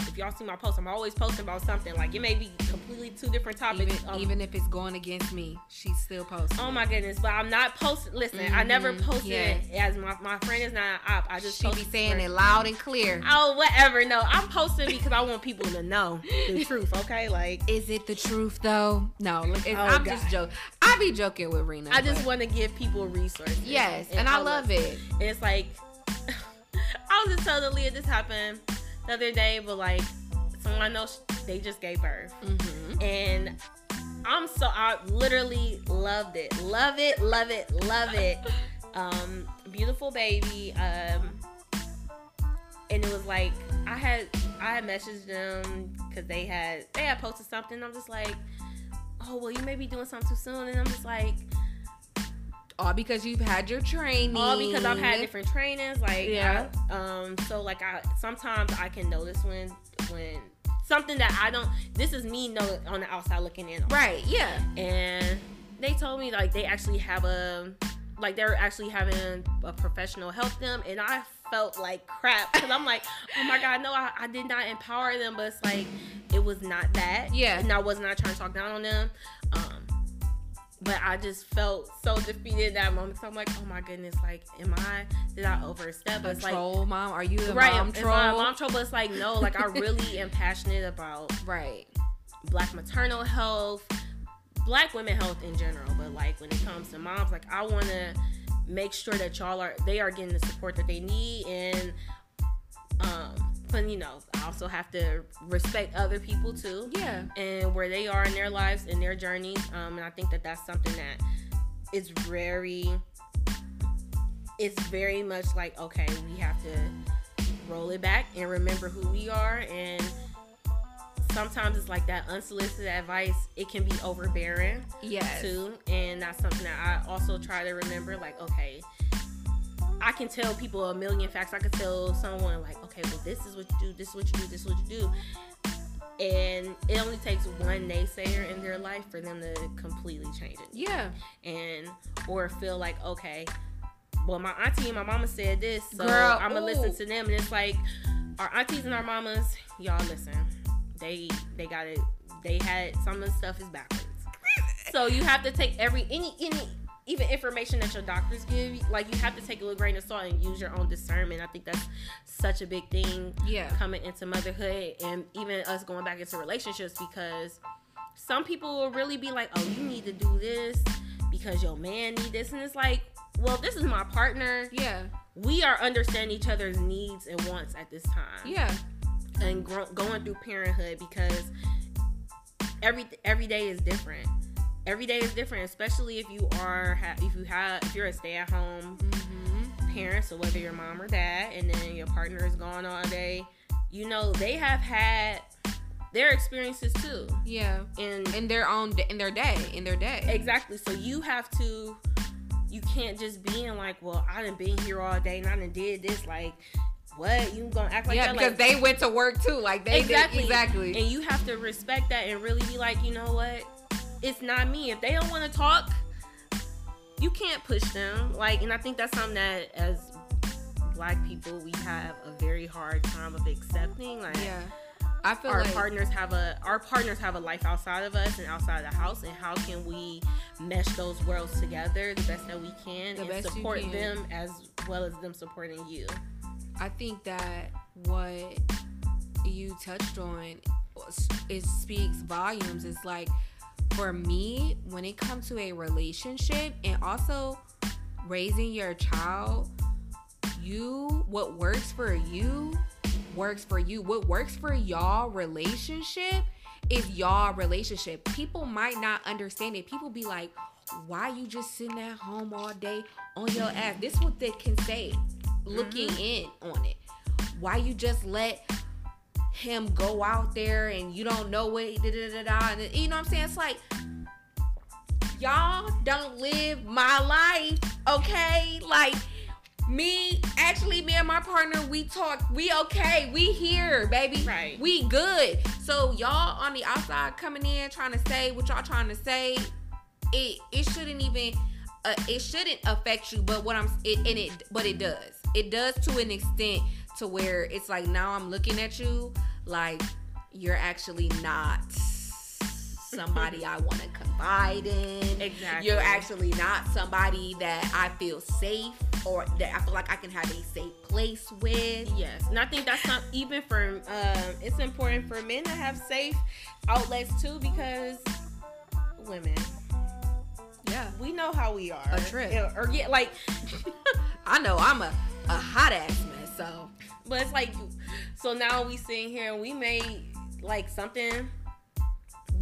Speaker 2: if y'all see my post, I'm always posting about something like it may be completely two different topics.
Speaker 1: even,
Speaker 2: um,
Speaker 1: even if it's going against me she's still posting
Speaker 2: Oh my goodness, but I'm not posting. Listen, I never posted
Speaker 1: yeah.
Speaker 2: as my, my friend is not an op. I just
Speaker 1: she be saying it loud and clear
Speaker 2: Oh, whatever. No, I'm posting because I want people to know the truth. Okay, like
Speaker 1: is it the truth though no look,
Speaker 2: Oh,
Speaker 1: i'm
Speaker 2: God.
Speaker 1: just joking i be joking with rena
Speaker 2: I just want to give people resources.
Speaker 1: yes and, i love
Speaker 2: outlets.
Speaker 1: it
Speaker 2: And it's like I was just telling Leah this happened the other day, but like someone I know, they just gave birth,
Speaker 1: hmm
Speaker 2: and I'm so I literally loved it, love it, love it, love it. Um, beautiful baby. Um, and it was like I had I had messaged them because they had they had posted something. I'm just like, oh well, you may be doing something too soon, and I'm just like,
Speaker 1: all because you've had your training
Speaker 2: all because I've had different trainings. Like,
Speaker 1: Yeah.
Speaker 2: I- um, so like I sometimes I can notice when when something that I don't. This is me know on the outside looking in.
Speaker 1: right yeah
Speaker 2: and they told me like they actually have a like they're actually having a professional help them and i felt like crap because i'm like oh my god no I, I did not empower them but it's like it was not that
Speaker 1: Yeah.
Speaker 2: and i was not trying to talk down on them um but i just felt so defeated that moment. So i'm like oh my goodness like am i did i overstep?
Speaker 1: A
Speaker 2: it's like
Speaker 1: troll mom? Are you the
Speaker 2: right
Speaker 1: mom troll?
Speaker 2: a mom troll but it's like no like i really am passionate about
Speaker 1: right.
Speaker 2: Black maternal health, black women health in general. But like when it comes to moms, like I want to make sure that y'all are they are getting the support that they need, and um, but you know I also have to respect other people too,
Speaker 1: yeah.
Speaker 2: And where they are in their lives and their journeys. Um, and I think that that's something that is very, it's very much like okay, we have to roll it back and remember who we are. And sometimes it's like that unsolicited advice it can be overbearing
Speaker 1: yes.
Speaker 2: too. And that's something that i also try to remember like okay i can tell people a million facts. I could tell someone like okay well this is what you do this is what you do this is what you do. And it only takes one naysayer in their life for them to completely change it.
Speaker 1: Yeah.
Speaker 2: And or feel like okay well my auntie and my mama said this so
Speaker 1: Girl,
Speaker 2: i'm gonna
Speaker 1: ooh.
Speaker 2: listen to them. And it's like our aunties and our mamas y'all listen. They they got it. They had some of the stuff is backwards. So you have to take every any any even information that your doctors give you, like you have to take it with a grain of salt and use your own discernment i think that's such a big thing
Speaker 1: yeah
Speaker 2: coming into motherhood and even us going back into relationships because some people will really be like, oh, you need to do this because your man need this. And it's like, well, this is my partner.
Speaker 1: yeah
Speaker 2: We are understanding each other's needs and wants at this time.
Speaker 1: yeah
Speaker 2: And gro- going through parenthood because every every day is different. Every day is different, especially if you are if you have if you're a stay at home
Speaker 1: mm-hmm.
Speaker 2: parent, so whether your mom or dad, and then your partner is gone all day, you know they have had their experiences too,
Speaker 1: yeah
Speaker 2: and
Speaker 1: in their own in their day in their day
Speaker 2: exactly. So you have to you can't just be in like, well, I done been here all day and I done did this. Like, what you gonna act like
Speaker 1: yeah,
Speaker 2: that?
Speaker 1: because
Speaker 2: like,
Speaker 1: they went to work too. Like they
Speaker 2: exactly,
Speaker 1: did exactly.
Speaker 2: And you have to respect that and really be like, you know what? It's not me. If they don't want to talk, you can't push them. Like, and I think that's something that as black people we have a very hard time of accepting. Like,
Speaker 1: yeah. I feel
Speaker 2: our
Speaker 1: like
Speaker 2: partners have a our partners have a life outside of us and outside of the house and how can we mesh those worlds together the best that we can and support
Speaker 1: can.
Speaker 2: them as well as them supporting you
Speaker 1: I think that what you touched on it speaks volumes. It's like for me, when it comes to a relationship and also raising your child, you what works for you works for you. What works for y'all relationship is y'all relationship. People might not understand it. People be like, why you just sitting at home all day on your ass? This is what they can say looking mm-hmm. in on it. Why you just let him go out there and you don't know what da da da da and you know what I'm saying? It's like y'all don't live my life, okay? Like me, actually, me and my partner, we talk, we okay, we here, baby.
Speaker 2: Right.
Speaker 1: We good. So y'all on the outside coming in trying to say what y'all trying to say, it it shouldn't even uh, it shouldn't affect you, but what I'm it and it but it does. It does to an extent to where it's like now I'm looking at you like you're actually not somebody I want to confide in.
Speaker 2: Exactly.
Speaker 1: You're actually not somebody that I feel safe or that I feel like I can have a safe place with.
Speaker 2: yes and i think that's not even for um it's important for men to have safe outlets too because women
Speaker 1: Yeah.
Speaker 2: we know how we are
Speaker 1: A trip.
Speaker 2: or, or yeah like
Speaker 1: I know I'm a, a hot ass mess, so
Speaker 2: But it's like, so now we sitting here and we made like something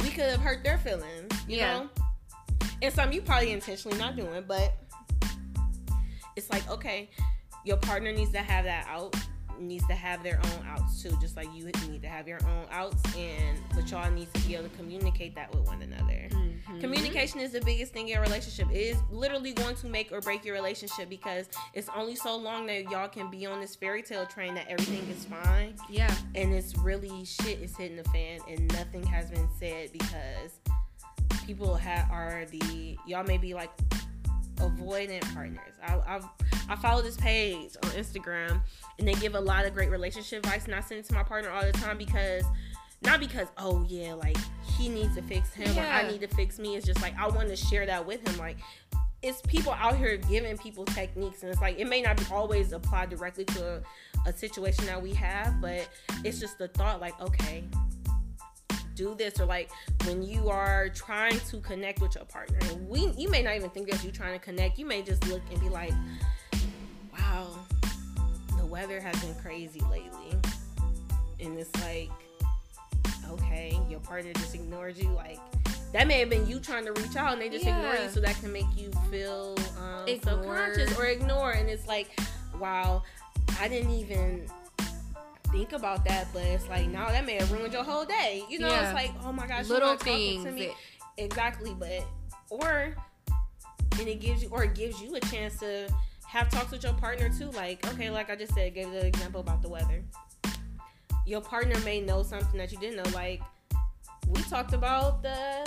Speaker 2: we could have hurt their feelings, you
Speaker 1: Yeah.
Speaker 2: know? And some you probably intentionally not doing, but it's like, okay, your partner needs to have that out, needs to have their own outs too, just like you need to have your own outs, and but y'all need to be able to communicate that with one another.
Speaker 1: Mm-hmm.
Speaker 2: Communication is the biggest thing in a relationship. It is literally going to make or break your relationship because it's only so long that y'all can be on this fairy tale train that everything is fine
Speaker 1: yeah.
Speaker 2: and it's really shit is hitting the fan and nothing has been said because people ha- are the y'all may be like avoidant partners. I I've, I follow this page on Instagram and they give a lot of great relationship advice and I send it to my partner all the time because not because oh yeah like he needs to fix him or I need to fix me. It's just like I want to share that with him like it's people out here giving people techniques and it's like it may not be always apply directly to a, a situation that we have but it's just the thought like okay do this or like when you are trying to connect with your partner. And we you may not even think that you're trying to connect. You may just look and be like wow the weather has been crazy lately. And it's like okay your partner just ignored you. Like that may have been you trying to reach out and they just ignore you so that can make you feel um, subconscious or ignore and it's like wow i didn't even think about that but it's like now that may have ruined your whole day you know
Speaker 1: Yeah.
Speaker 2: it's like oh my gosh
Speaker 1: Little things.
Speaker 2: to me
Speaker 1: that-
Speaker 2: exactly but or and it gives you or it gives you a chance to have talks with your partner too like okay like i just said gave the example about the weather your partner may know something that you didn't know like we talked about the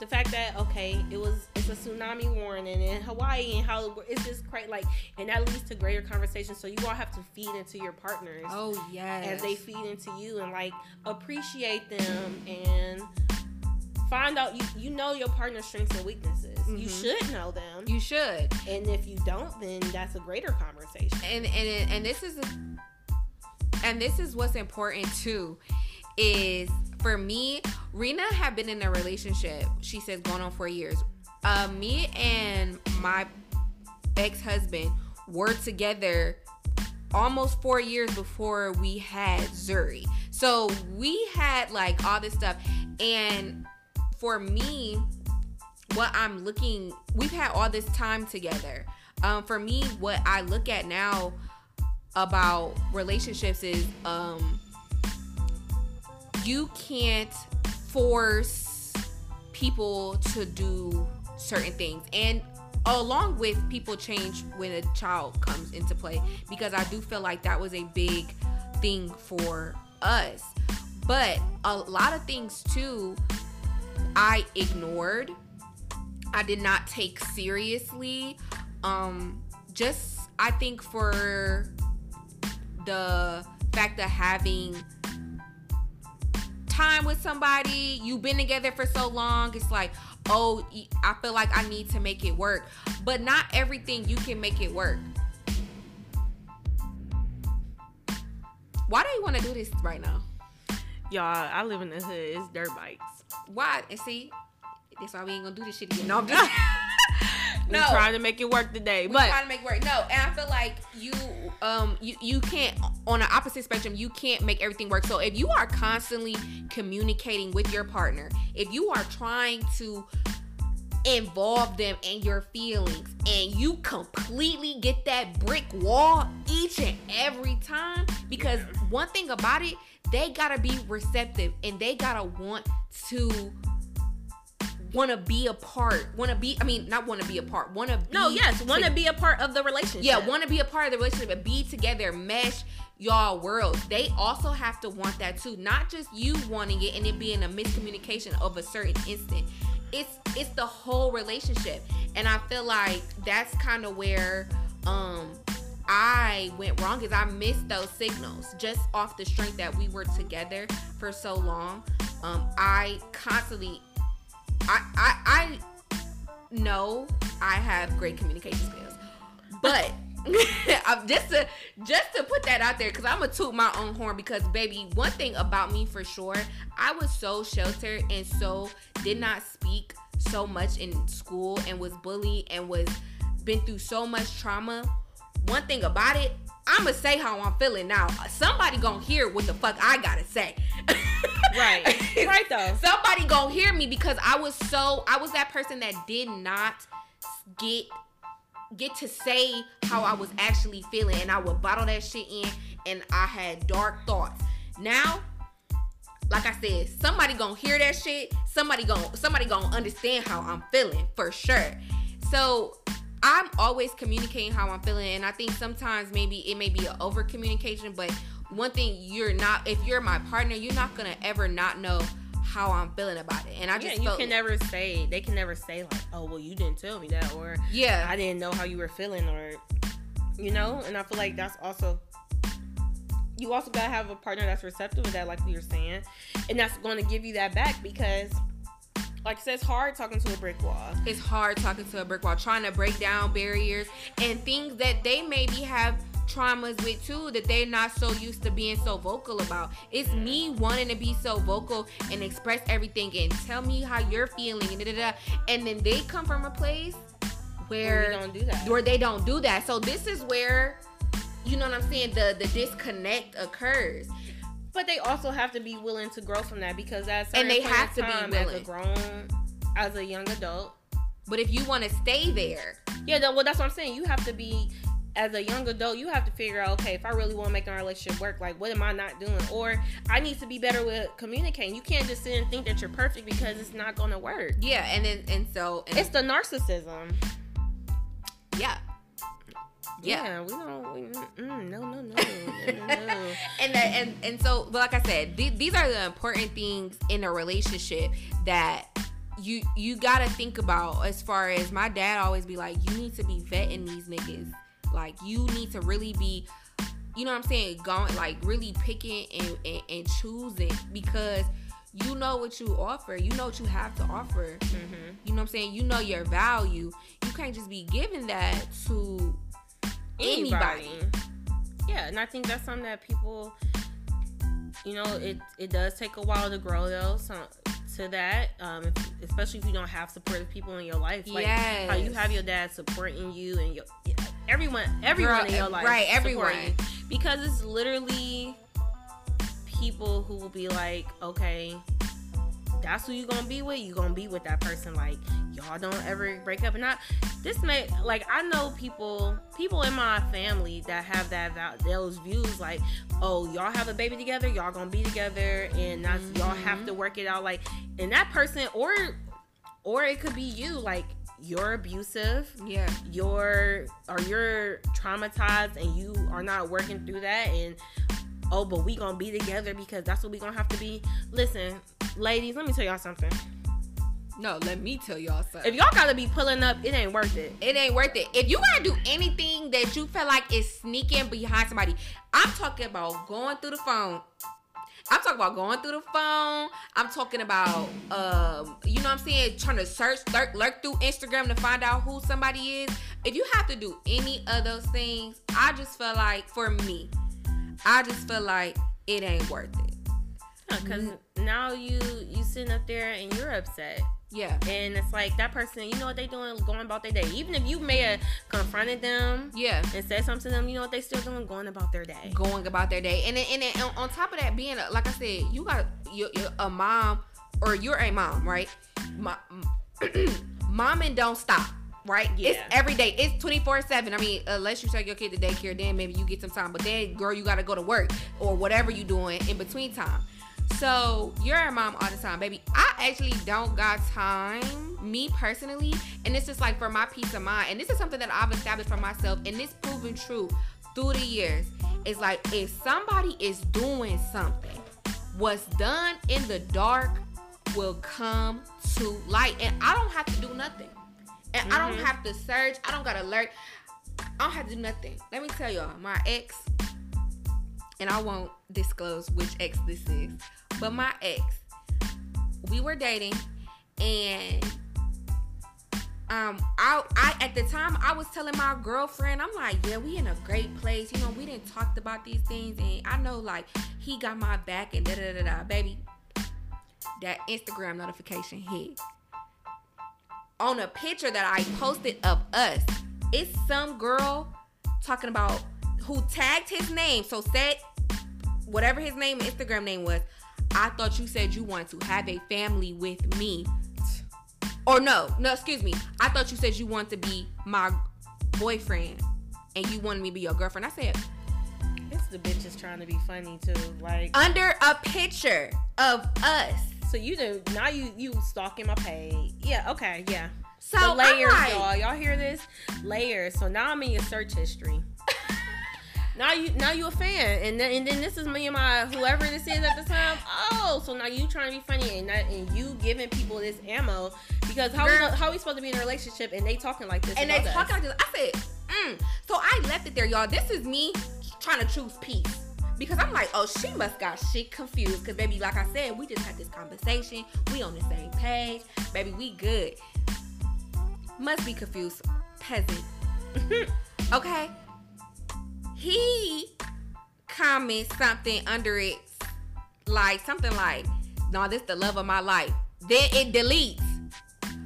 Speaker 2: the fact that okay it was it's a tsunami warning in hawaii and how it's just quite like and that leads to greater conversation. so you all have to feed into your partners
Speaker 1: Oh yes.
Speaker 2: as they feed into you and like appreciate them and find out you you know your partner's strengths and weaknesses you
Speaker 1: Mhm.
Speaker 2: should know them
Speaker 1: you should.
Speaker 2: and if you don't then that's a greater conversation
Speaker 1: and and and this is and this is what's important too is for me rena had been in a relationship she says going on for years. Uh me and my ex-husband were together almost four years before we had zuri. So we had like all this stuff. And for me what i'm looking we've had all this time together. Um for me what i look at now about relationships is um you can't force people to do certain things and along with people change when a child comes into play because I do feel like that was a big thing for us. But a lot of things too I ignored. I did not take seriously. Um just I think for the fact of having time with somebody, you've been together for so long, it's like, oh, I feel like I need to make it work. But not everything you can make it work. Why do you want to do this right now?
Speaker 2: Y'all, I live in the hood. It's dirt bikes.
Speaker 1: Why? And see, that's why we ain't gonna do this shit again. No, I'm just.
Speaker 2: No, We're trying to make it work today.
Speaker 1: We're
Speaker 2: but
Speaker 1: trying to make it work. No, and I feel like you, um, you you can't on the opposite spectrum. You can't make everything work. So if you are constantly communicating with your partner, if you are trying to involve them in your feelings and you completely get that brick wall each and every time because one thing about it they gotta be receptive and they gotta want to want to be a part want to be i mean not want to be a part want to be
Speaker 2: no yes want to be a part of the relationship.
Speaker 1: Yeah want to be a part of the relationship and be together mesh y'all worlds. They also have to want that too not just you wanting it and it being a miscommunication of a certain instant. It's it's the whole relationship. And i feel like that's kind of where um I went wrong is I missed those signals just off the strength that we were together for so long. Um, I constantly, I, I, I know I have great communication skills, but just to just to put that out there because I'm gonna toot my own horn because baby, one thing about me for sure, I was so sheltered and so did not speak so much in school and was bullied and was been through so much trauma. One thing about it, I'ma say how I'm feeling now. Somebody gonna hear what the fuck I gotta say.
Speaker 2: right. Right though.
Speaker 1: Somebody gonna hear me because I was so I was that person that did not get get to say how I was actually feeling and I would bottle that shit in and I had dark thoughts. Now, like I said, somebody gonna hear that shit. Somebody gonna somebody gonna understand how I'm feeling for sure. So I'm always communicating how I'm feeling, and I think sometimes maybe it may be an over communication, but one thing you're not, if you're my partner, you're not gonna ever not know how I'm feeling about it. And I just
Speaker 2: yeah, you can never say they can never say like, oh well, you didn't tell me that, or
Speaker 1: yeah,
Speaker 2: I didn't know how you were feeling, or you know. And I feel like that's also you also gotta have a partner that's receptive to that, like we were saying, and that's going to give you that back because like I said, it's hard talking to a brick wall.
Speaker 1: It's hard talking to a brick wall, trying to break down barriers and things that they maybe have traumas with too that they're not so used to being so vocal about. It's me wanting to be so vocal and express everything and tell me how you're feeling and da, da, da. and then they come from a place where,
Speaker 2: where they don't do that.
Speaker 1: Where they don't do that. So this is where you know what I'm saying, the the disconnect occurs.
Speaker 2: But they also have to be willing to grow from that because that's
Speaker 1: and they have to be willing.
Speaker 2: as a grown, as a young adult.
Speaker 1: But if you want to stay there,
Speaker 2: yeah, well, that's what I'm saying. You have to be as a young adult, you have to figure out, okay, if I really want to make our relationship work, like what am I not doing? Or I need to be better with communicating. You can't just sit and think that you're perfect because it's not gonna work.
Speaker 1: Yeah, and then and so and
Speaker 2: it's the narcissism.
Speaker 1: Yeah,
Speaker 2: yeah, yeah we don't. We, mm, no, no, no, no, no.
Speaker 1: and that, and and so, but like I said, th- these are the important things in a relationship that you you gotta think about. As far as my dad always be like, you need to be vetting these niggas. Like you need to really be, you know what I'm saying, going like really picking and, and, and choosing because you know what you offer. You know what you have to offer. Mm-hmm. You know what I'm saying? You know your value. You can't just be giving that to anybody.
Speaker 2: Yeah, and I think that's something that people, you know, it it does take a while to grow though. So, to that, um, especially if you don't have supportive people in your life, like yes. how you have your dad supporting you and your everyone, everyone Girl, in your life,
Speaker 1: right? Everyone,
Speaker 2: because it's literally people who will be like, okay, that's who you're gonna be with, you're gonna be with that person. Like y'all don't ever break up. And I this may like I know people people in my family that have that those views like, oh y'all have a baby together, y'all gonna be together, and that's mm-hmm. y'all have to work it out. Like and that person or or it could be you like you're abusive,
Speaker 1: Yeah.
Speaker 2: you're or you're traumatized and you are not working through that and oh but we gonna be together because that's what we gonna have to be listen ladies let me tell y'all something
Speaker 1: No, let me tell y'all something.
Speaker 2: if y'all gotta be pulling up it ain't worth it
Speaker 1: it ain't worth it. If you gotta do anything that you feel like is sneaking behind somebody, I'm talking about going through the phone. I'm talking about going through the phone. I'm talking about, um, you know what I'm saying, trying to search, lurk, lurk through Instagram to find out who somebody is. If you have to do any of those things, I just feel like, for me, I just feel like it ain't worth it.
Speaker 2: Because mm-hmm. now you you sitting up there and you're upset
Speaker 1: Yeah.
Speaker 2: and it's like that person you know what they doing going about their day even if you may have confronted them
Speaker 1: Yeah.
Speaker 2: and said something to them you know what they still doing going about their day
Speaker 1: going about their day. And then, and then on- top of that, being a, like I said, you got you're, you're a mom or you're a mom, right? My, mom and don't stop. Right,
Speaker 2: Yeah.
Speaker 1: it's every day. It's twenty four seven. I mean, unless you take your kid to daycare, then maybe you get some time. But then, girl, you got to go to work or whatever you doing in between time. So you're a mom all the time, baby. I actually don't got time, me personally, and it's just like for my peace of mind. And this is something that I've established for myself, and it's proven true through the years. It's like if somebody is doing something, what's done in the dark will come to light, and I don't have to do nothing, and I don't
Speaker 2: Mhm.
Speaker 1: have to search. I don't got to alert. I don't have to do nothing. Let me tell y'all, my ex and I won't disclose which ex this is, but my ex, we were dating, and um, I, I at the time I was telling my girlfriend, I'm like, yeah, we in a great place. You know, we didn't talked about these things, and I know like he got my back and da da da da, baby. That Instagram notification hit on a picture that I posted of us. It's some girl talking about who tagged his name. So said whatever his name, Instagram name was. I thought you said you wanted to have a family with me. Or no, no, excuse me. I thought you said you want to be my boyfriend and you wanted me to be your girlfriend. I said,
Speaker 2: it's the bitches trying to be funny too like
Speaker 1: under a picture of us.
Speaker 2: so you do now you you stalking my page yeah okay yeah
Speaker 1: So
Speaker 2: the layers
Speaker 1: like,
Speaker 2: y'all y'all hear this layers so now i'm in your search history now you now you a fan and then and then this is me and my whoever this is at the time oh so now you trying to be funny and that, and you giving people this ammo because how we,
Speaker 1: Girl.
Speaker 2: how we supposed to be in a relationship and they talking like this
Speaker 1: and they
Speaker 2: us?
Speaker 1: talking like this. I said, mm. So I left it there, y'all. This is me trying to choose peace. Because I'm like, oh, she must got shit confused. Because, baby, like I said, we just had this conversation. We on the same page. Baby, we good. Must be confused. Peasant. okay? He comments something under it. Like, something like, no, this the love of my life. Then it deletes.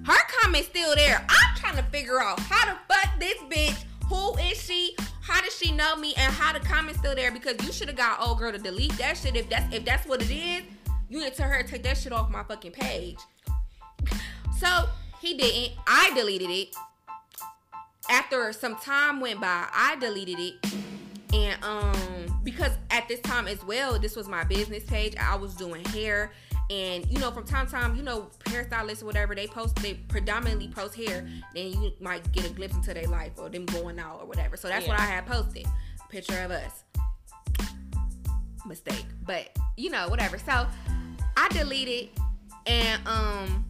Speaker 1: Her comment's still there. I'm trying to figure out how the fuck this bitch, who is she? How does she know me? And how the comment's still there? Because you should have got old girl to delete that shit. If that's if that's what it is, you need to her to take that shit off my fucking page. So he didn't. I deleted it. After some time went by, I deleted it. And um because at this time as well, this was my business page. I was doing hair. And you know, from time to time, you know, hairstylists or whatever, they post they predominantly post hair, then you might get a glimpse into their life or them going out or whatever. So that's what I had posted. Picture of us. Mistake. But you know, whatever. So I deleted and um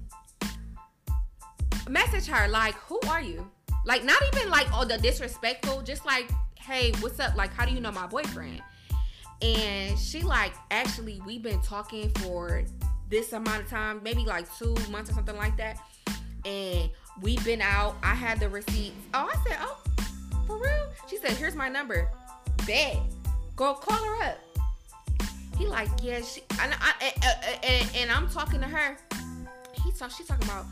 Speaker 1: message her like, who are you? Like not even like oh the disrespectful, just like, hey, what's up? Like, how do you know my boyfriend? And she like, actually, we've been talking for this amount of time, maybe like two months or something like that. And we've been out. I had the receipts. Oh, I said, oh, for real? She said, here's my number. Bet. Go call her up. He like, yeah, she, and, I, and, and, and I'm talking to her. He talk, she's talking about,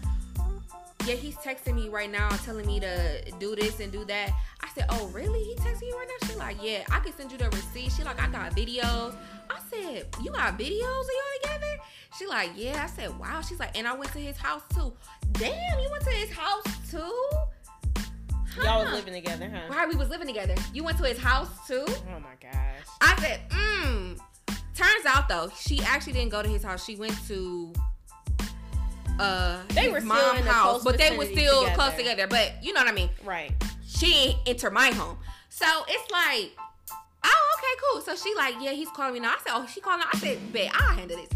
Speaker 1: yeah, he's texting me right now, telling me to do this and do that. I said, oh, really? He texting you right now? She like, yeah, I can send you the receipt. She like, I got videos. I said, you got videos of y'all together? She like, yeah. I said, wow. She's like, and I went to his house too. Damn, you went to his house too?
Speaker 2: y'all was living together huh
Speaker 1: Right, we was living together. You went to his house too?
Speaker 2: oh my gosh
Speaker 1: I said, mm. Turns out though, she actually didn't go to his house. She went to uh
Speaker 2: They were still
Speaker 1: mom house, but they were still
Speaker 2: together.
Speaker 1: close together. But you know what I mean.
Speaker 2: Right.
Speaker 1: She ain't enter my home, so it's like, oh okay, cool. So she like, yeah, he's calling me now. I said, oh, she calling. I said, bet I'll handle this.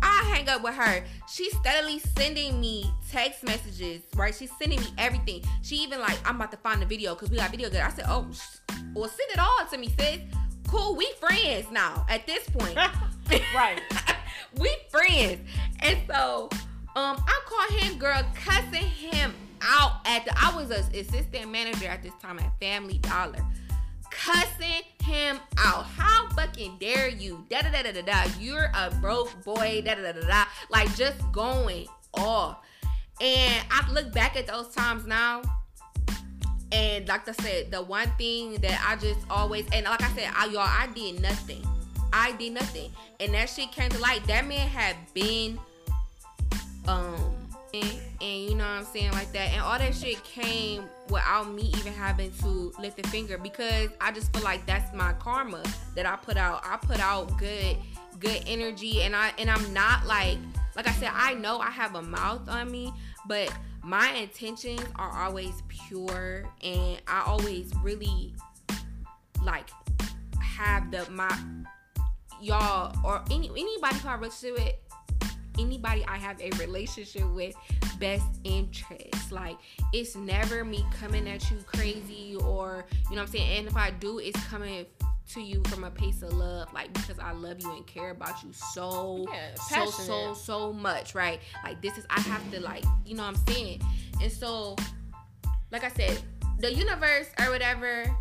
Speaker 1: I hang up with her. She's steadily sending me text messages, right? She's sending me everything. She even like, I'm about to find the video because we got video good. I said, oh, sh- well, send it all to me, sis. Cool, we friends now at this point.
Speaker 2: Right.
Speaker 1: we friends. And so um I called him girl cussing him out at the I was a assistant manager at this time at Family Dollar. Cussing him out. How fucking dare you? Da da da da da da. You're a broke boy. Da da da da da. Like just going off. And I look back at those times now. And like I said, the one thing that I just always and like I said, I y'all, I did nothing. I did nothing. And that shit came to light. That man had been um and, and you know what I'm saying like that. And all that shit came without me even having to lift a finger because I just feel like that's my karma that I put out. I put out good good energy and I and I'm not like like I said, I know I have a mouth on me, but my intentions are always pure and I always really like have the my y'all or any anybody who I relationship with anybody I have a relationship with best interest. Like it's never me coming at you crazy or you know what I'm saying. And if I do, it's coming to you from a place of love, like because I love you and care about you so
Speaker 2: Yeah,
Speaker 1: so so so much, right? Like this is I have to like you know what I'm saying. And so, like I said, the universe or whatever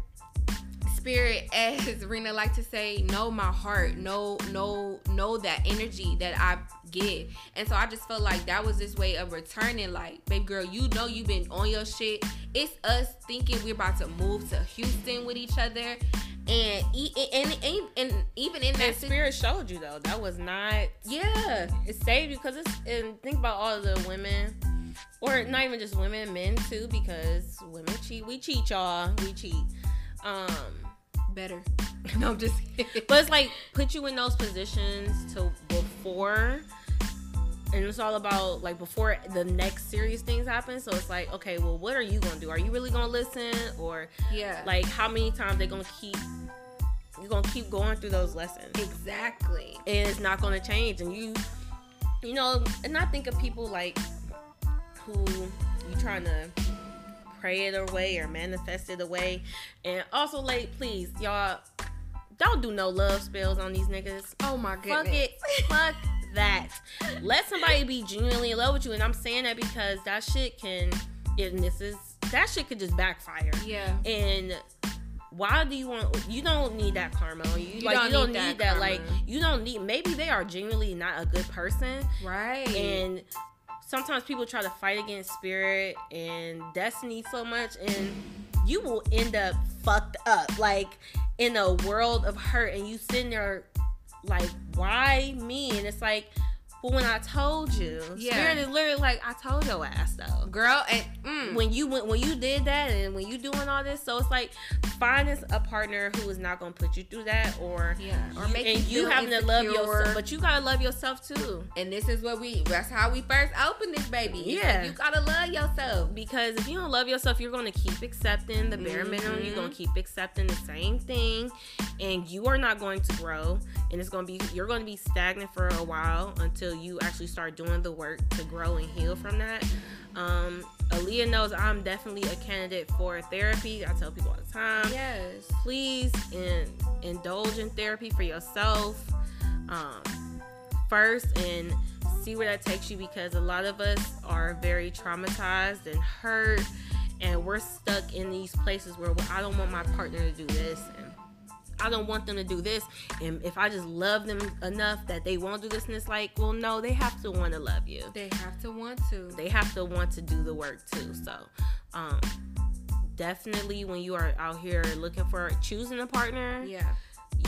Speaker 1: spirit as Rena like to say know my heart know know know that energy that I and so I just felt like that was this way of returning like babe girl you know you've been on your shit it's us thinking we're about to move to Houston with each other and and, and, and even in that
Speaker 2: And spirit showed you though that was not.
Speaker 1: yeah
Speaker 2: It saved you because it's and think about all the women, or not even just women, men too, because women cheat. We cheat, y'all. We cheat. Um,
Speaker 1: better no I'm just
Speaker 2: but it's like put you in those positions to before and it's all about like before the next serious things happen. So it's like okay well what are you gonna do? Are you really gonna listen? Or
Speaker 1: yeah.
Speaker 2: like how many times they gonna keep you're gonna keep going through those lessons?
Speaker 1: Exactly.
Speaker 2: And it's not gonna change. And you you know and i think of people like who you trying to pray it away or manifest it away. And also like please y'all don't do no love spells on these niggas.
Speaker 1: Oh my goodness
Speaker 2: fuck it. fuck that. Let somebody be genuinely in love with you and i'm saying that because that shit can and this is that shit could just backfire.
Speaker 1: Yeah.
Speaker 2: And why do you want you don't need that karma. You,
Speaker 1: You
Speaker 2: like
Speaker 1: don't
Speaker 2: you don't
Speaker 1: need
Speaker 2: need,
Speaker 1: that
Speaker 2: that, like you don't need maybe they are genuinely not a good person.
Speaker 1: Right.
Speaker 2: And sometimes people try to fight against spirit and destiny so much and you will end up fucked up like in a world of hurt and you sitting there like why me? And it's like but when i told you
Speaker 1: Yeah.
Speaker 2: spirit is literally like i told your ass though
Speaker 1: girl and mm,
Speaker 2: when you when, when you did that and when you doing all this so it's like find us a partner who is not gonna put you through that or
Speaker 1: yeah or
Speaker 2: you-
Speaker 1: make
Speaker 2: and you
Speaker 1: feel
Speaker 2: having to love yourself but you gotta love yourself too
Speaker 1: And this is what we that's how we first opened this baby.
Speaker 2: Yeah.
Speaker 1: you gotta love yourself.
Speaker 2: because if you don't love yourself you're gonna keep accepting the bare minimum you're gonna keep accepting the same thing and you are not going to grow and it's gonna be you're gonna be stagnant for a while until you actually start doing the work to grow and heal from that um Aaliyah knows I'm definitely a candidate for therapy. I tell people all the time.
Speaker 1: Yes.
Speaker 2: please in, indulge in therapy for yourself um, first and see where that takes you because a lot of us are very traumatized and hurt and we're stuck in these places where well, I don't want my partner to do this and I don't want them to do this and if I just love them enough that they won't do this and it's like well no they have to want to love you
Speaker 1: They have to want to.
Speaker 2: they have to want to do the work too. So, um, definitely when you are out here looking for choosing a partner,
Speaker 1: yeah.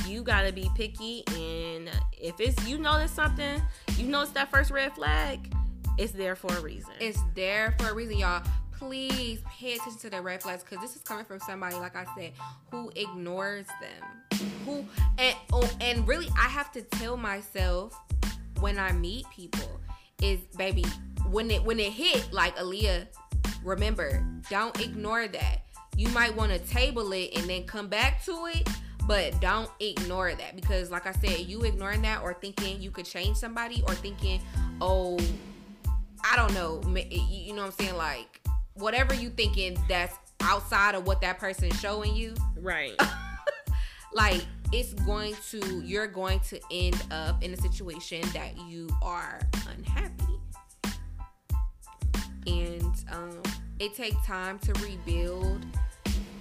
Speaker 2: you gotta be picky. And if it's you notice something, you notice that first red flag, it's there for a reason.
Speaker 1: It's there for a reason, y'all. Please pay attention to the red flags because this is coming from somebody, like I said, who ignores them. Who and oh, and really, I have to tell myself when I meet people is, baby, when it when it hit, like Aaliyah, remember, don't ignore that. You might want to table it and then come back to it, but don't ignore that because, like I said, you ignoring that or thinking you could change somebody or thinking, oh, I don't know, you know what I'm saying? Like whatever you thinking that's outside of what that person is showing you,
Speaker 2: right?
Speaker 1: like it's going to you're going to end up in a situation that you are unhappy and um, it takes time to rebuild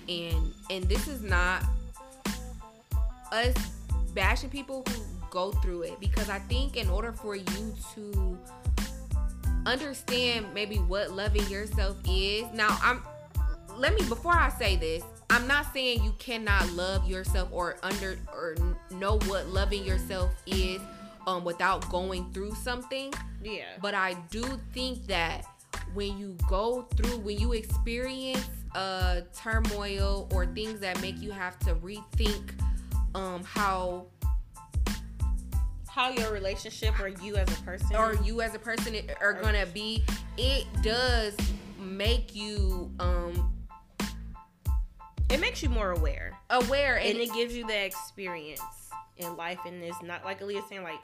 Speaker 1: and and this is not us bashing people who go through it because i think in order for you to understand maybe what loving yourself is now i'm let me before i say this I'm not saying you cannot love yourself or under or know what loving yourself is um without going through something.
Speaker 2: Yeah.
Speaker 1: But I do think that when you go through when you experience uh turmoil or things that make you have to rethink um how
Speaker 2: how your relationship or you as a person
Speaker 1: or you as a person are gonna be it does make you um
Speaker 2: it makes you more aware.
Speaker 1: Aware,
Speaker 2: and, and it, gives you the experience in life, and it's not like Aaliyah saying like.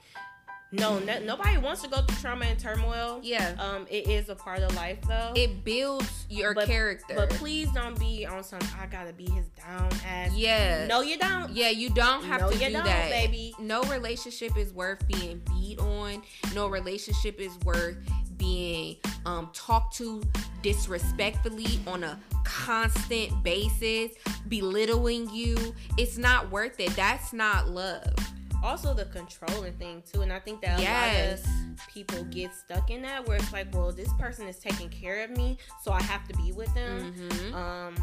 Speaker 2: No, no, nobody wants to go through trauma and turmoil.
Speaker 1: Yeah.
Speaker 2: Um, it is a part of life though.
Speaker 1: It builds your
Speaker 2: but,
Speaker 1: character.
Speaker 2: But please don't be on some I gotta be his down ass.
Speaker 1: Yeah.
Speaker 2: No, you don't.
Speaker 1: Yeah, you don't have no, to do that.
Speaker 2: baby.
Speaker 1: No relationship is worth being beat on. No relationship is worth being um, talked to disrespectfully on a constant basis, belittling you, it's not worth it. That's not love.
Speaker 2: Also, the controlling thing too, and I think that a yes. lot of people get stuck in that where it's like, well, this person is taking care of me, so I have to be with them. Mm-hmm. Um,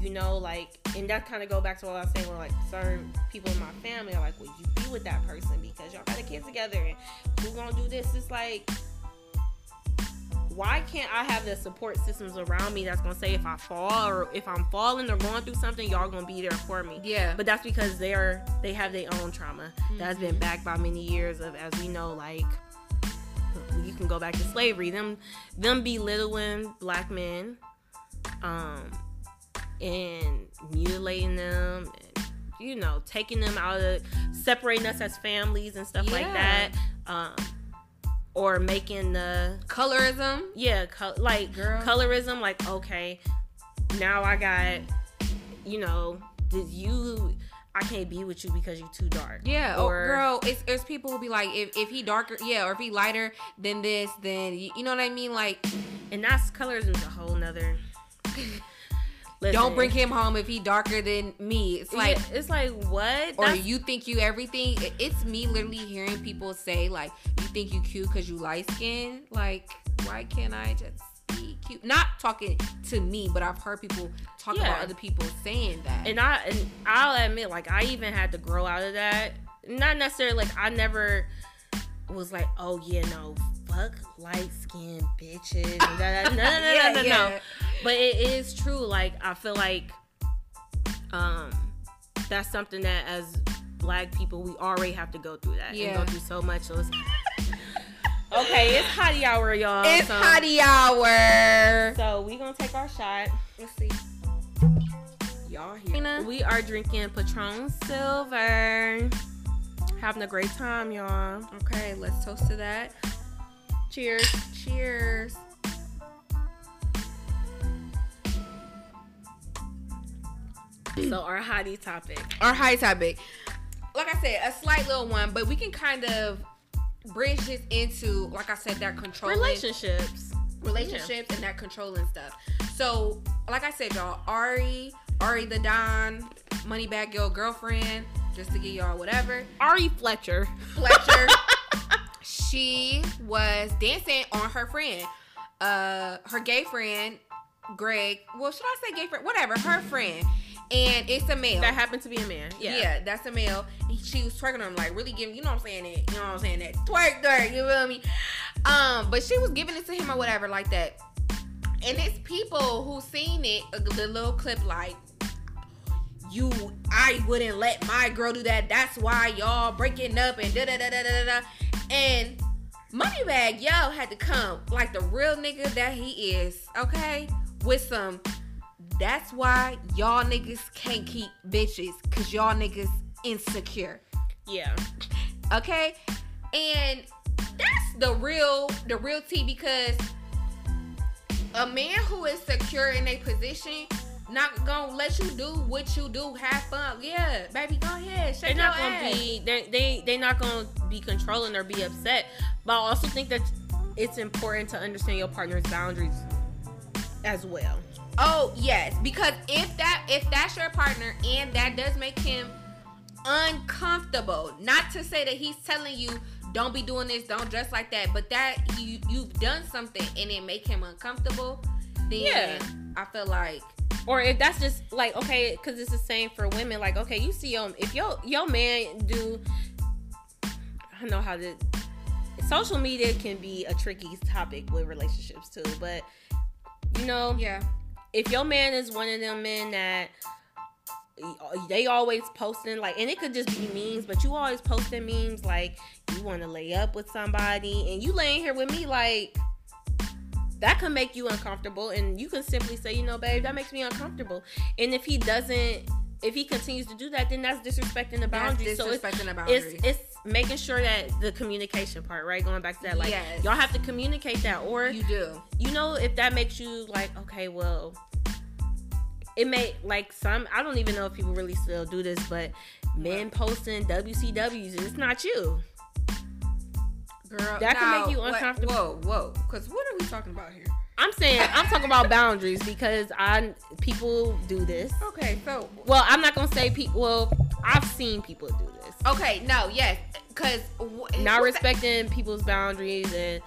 Speaker 2: you know, like, and that kind of go back to what I was saying, where like certain people in my family are like, well, you be with that person because y'all got a kid together, and who gonna do this? It's like why can't I have the support systems around me that's gonna say if I fall or if I'm falling or going through something, y'all gonna be there for me.
Speaker 1: Yeah.
Speaker 2: But that's because they're they have their own trauma mm-hmm. that's been backed by many years of, as we know, like you can go back to slavery. Them them belittling black men, um, and mutilating them. And, you know, taking them out of separating us as families and stuff yeah. like that. Um, or making the
Speaker 1: colorism.
Speaker 2: Yeah, co- like Girl. colorism. Like okay, now I got, you know, did you? I can't be with you because you're too dark.
Speaker 1: Yeah, oh, or, girl, it's, it's people who be like, if, if he darker, yeah, or if he lighter than this, then you, you know what I mean, like,
Speaker 2: and that's colorism's a whole nother.
Speaker 1: Listen. Don't bring him home if he darker than me. It's like
Speaker 2: yeah, it's like what?
Speaker 1: Or That's... you think you everything? It's me literally hearing people say like, "You think you cute because you light skin? Like, why can't I just be cute?" Not talking to me, but I've heard people talk yeah. about other people saying that.
Speaker 2: And I and I'll admit, like, I even had to grow out of that. Not necessarily like I never was like, "Oh yeah, no, fuck light skinned bitches. No, no, no, no, yeah, no, no, yeah. no. But it is true. Like I feel like um that's something that as black people we already have to go through that yeah. and go through so much. So it's okay, it's hottie hour, y'all.
Speaker 1: It's so, hottie hour.
Speaker 2: So we gonna take our shot.
Speaker 1: Let's see. Y'all here.
Speaker 2: We are drinking Patron Silver. Having a great time, y'all.
Speaker 1: Okay, let's toast to that. Cheers.
Speaker 2: Cheers. So our hottie topic.
Speaker 1: Our high topic. Like I said, a slight little one, but we can kind of bridge this into, like I said, that controlling
Speaker 2: relationships,
Speaker 1: relationships, yeah. and that controlling stuff. So, like I said, y'all, Ari, Ari the Don, Moneybagg Yo girlfriend, just to get y'all whatever.
Speaker 2: Ari Fletcher.
Speaker 1: Fletcher. she was dancing on her friend, uh, her gay friend, Greg. Well, should I say gay friend? Whatever, her friend. And it's a male.
Speaker 2: That happened to be a man. Yeah.
Speaker 1: Yeah, that's a male. And she was twerking on him, like really giving, you know what I'm saying? That, you know what I'm saying? That twerk, twerk, you feel me? Um, but she was giving it to him or whatever, like that. And it's people who seen it, the little clip, like, you I wouldn't let my girl do that. That's why y'all breaking up and da da da da da da. And Moneybagg Yo had to come like the real nigga that he is, okay? With some that's why y'all niggas can't keep bitches cuz y'all niggas insecure.
Speaker 2: Yeah.
Speaker 1: Okay? And that's the real the real tea because a man who is secure in a position not gonna let you do what you do. Have fun, yeah, baby. Go ahead.
Speaker 2: They're not gonna ass. be they they they not gonna be controlling or be upset. But I also think that it's important to understand your partner's boundaries as well.
Speaker 1: Oh yes, because if that if that's your partner and that does make him uncomfortable, not to say that he's telling you don't be doing this, don't dress like that, but that you you've done something and it make him uncomfortable, then yeah. I feel like
Speaker 2: or if that's just like okay because it's the same for women like okay you see um if your your man do i know how to social media can be a tricky topic with relationships too but you know
Speaker 1: yeah.
Speaker 2: if your man is one of them men that they always posting like and it could just be memes but you always posting memes like you want to lay up with somebody and you laying here with me like that can make you uncomfortable and you can simply say you know babe that makes me uncomfortable. And if he doesn't if he continues to do that then that's disrespecting the boundaries.
Speaker 1: So it's,
Speaker 2: the
Speaker 1: boundaries.
Speaker 2: it's it's making sure that the communication part right? Going back to that like yes. y'all have to communicate that or
Speaker 1: you do.
Speaker 2: you know if that makes you like okay well it may like some i don't even know if people really still do this but men posting wcws it's not you
Speaker 1: Girl,
Speaker 2: that can make you uncomfortable.
Speaker 1: What, whoa, whoa. Because what are we talking about here?
Speaker 2: I'm saying I'm talking about boundaries because I people do this.
Speaker 1: Okay, so
Speaker 2: well, I'm not gonna say people. Well, I've seen people do this.
Speaker 1: Okay, no, yes, because
Speaker 2: wh- not respecting that? people's boundaries and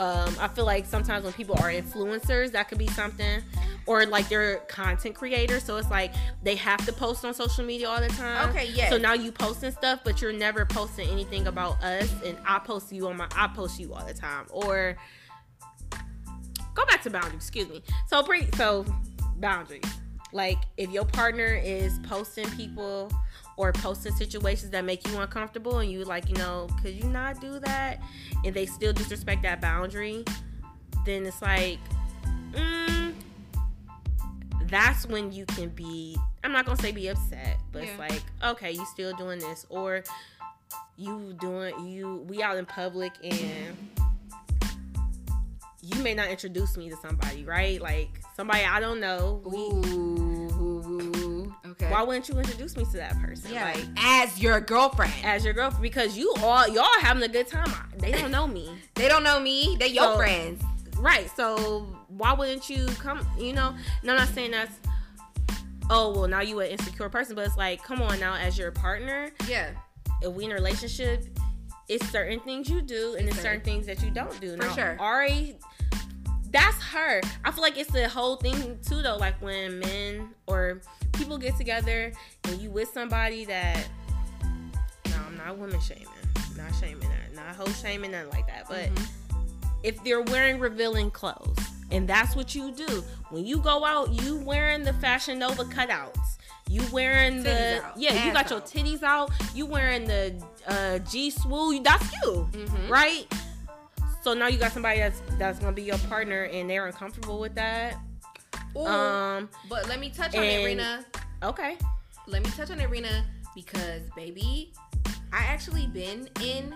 Speaker 2: um, I feel like sometimes when people are influencers, that could be something, or like they're content creators. So it's like they have to post on social media all the time.
Speaker 1: Okay, yeah.
Speaker 2: So now you posting stuff, but you're never posting anything about us, and I post you on my I post you all the time. Or go back to boundaries. Excuse me. So pre so boundaries. Like if your partner is posting people or posting situations that make you uncomfortable and you like, you know, could you not do that? And they still disrespect that boundary, then it's like, mm, that's when you can be, I'm not gonna say be upset, but yeah. it's like, okay, you still doing this, or you doing, you, we out in public and you may not introduce me to somebody, right? Like somebody I don't know. We,
Speaker 1: Okay.
Speaker 2: Why wouldn't you introduce me to that person?
Speaker 1: Yeah. Like as your girlfriend.
Speaker 2: As your girlfriend because you all y'all having a good time. They don't know me.
Speaker 1: they don't know me. They your so, friends.
Speaker 2: Right. So why wouldn't you come? You know. And I'm not saying that's. Oh well, now you an insecure person, but it's like, come on now, as your partner.
Speaker 1: Yeah.
Speaker 2: If we in a relationship, it's certain things you do and it's certain things that you don't do.
Speaker 1: For
Speaker 2: now,
Speaker 1: sure.
Speaker 2: Ari that's her. I feel like it's the whole thing too though, like when men or people get together and you with somebody that no, I'm not woman shaming. Not shaming that. Not whole shaming nothing like that. But mm-hmm. if they're wearing revealing clothes and that's what you do. When you go out, you wearing the Fashion Nova cutouts. You wearing the yeah, Ass you got out. your titties out. You wearing the uh, G swoo. That's you, mm-hmm. right? So now you got somebody that's that's gonna be your partner, and they're uncomfortable with that.
Speaker 1: Ooh, um, but let me touch on and, it, Rena.
Speaker 2: Okay.
Speaker 1: Let me touch on it, Rena, because baby, I actually been in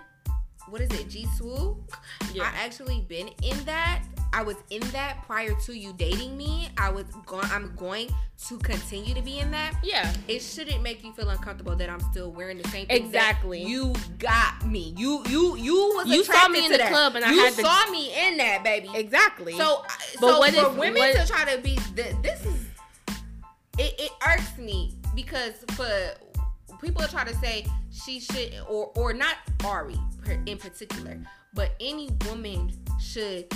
Speaker 1: what is it, G Swoop? Yeah. I actually been in that I was in that prior to you dating me. I was going. I'm going to continue to be in that.
Speaker 2: Yeah.
Speaker 1: It shouldn't make you feel uncomfortable that I'm still wearing the same. thing.
Speaker 2: Exactly.
Speaker 1: You got me. You you you was
Speaker 2: you saw me in the that. club and I had
Speaker 1: you
Speaker 2: had
Speaker 1: saw me in that baby.
Speaker 2: Exactly.
Speaker 1: So but so what for if, women what, to try to be this is it, it irks me because for people try to say she should or or not Ari in particular, but any woman should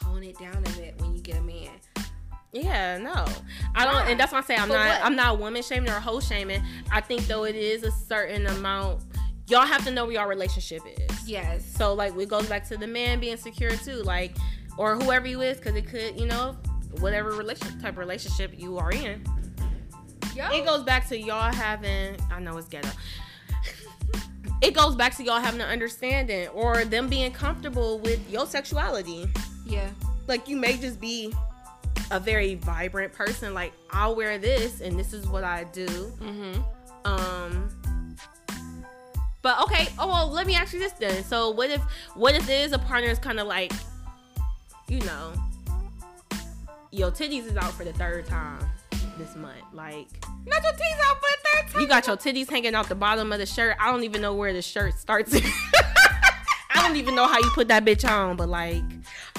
Speaker 1: tone it down a bit when you get a man.
Speaker 2: Yeah, no, I don't, and that's why I say I'm not. What? I'm not woman shaming or hoe shaming. I think though it is a certain amount. Y'all have to know where your relationship is.
Speaker 1: Yes.
Speaker 2: So like it goes back to the man being secure too, like or whoever you is, because it could, you know, whatever relationship type relationship you are in. Yo. It goes back to y'all having. I know it's ghetto. It goes back to y'all having an understanding or them being comfortable with your sexuality.
Speaker 1: Yeah.
Speaker 2: Like you may just be a very vibrant person. Like I'll wear this and this is what I do.
Speaker 1: Mm-hmm.
Speaker 2: Um but okay, oh well let me ask you this then. So what if what if there is a partner is kinda like, you know, your titties is out for the third time this month. Like
Speaker 1: Not your teeth out for the third time.
Speaker 2: you got your titties hanging out the bottom of the shirt. I don't even know where the shirt starts. I don't even know how you put that bitch on, but like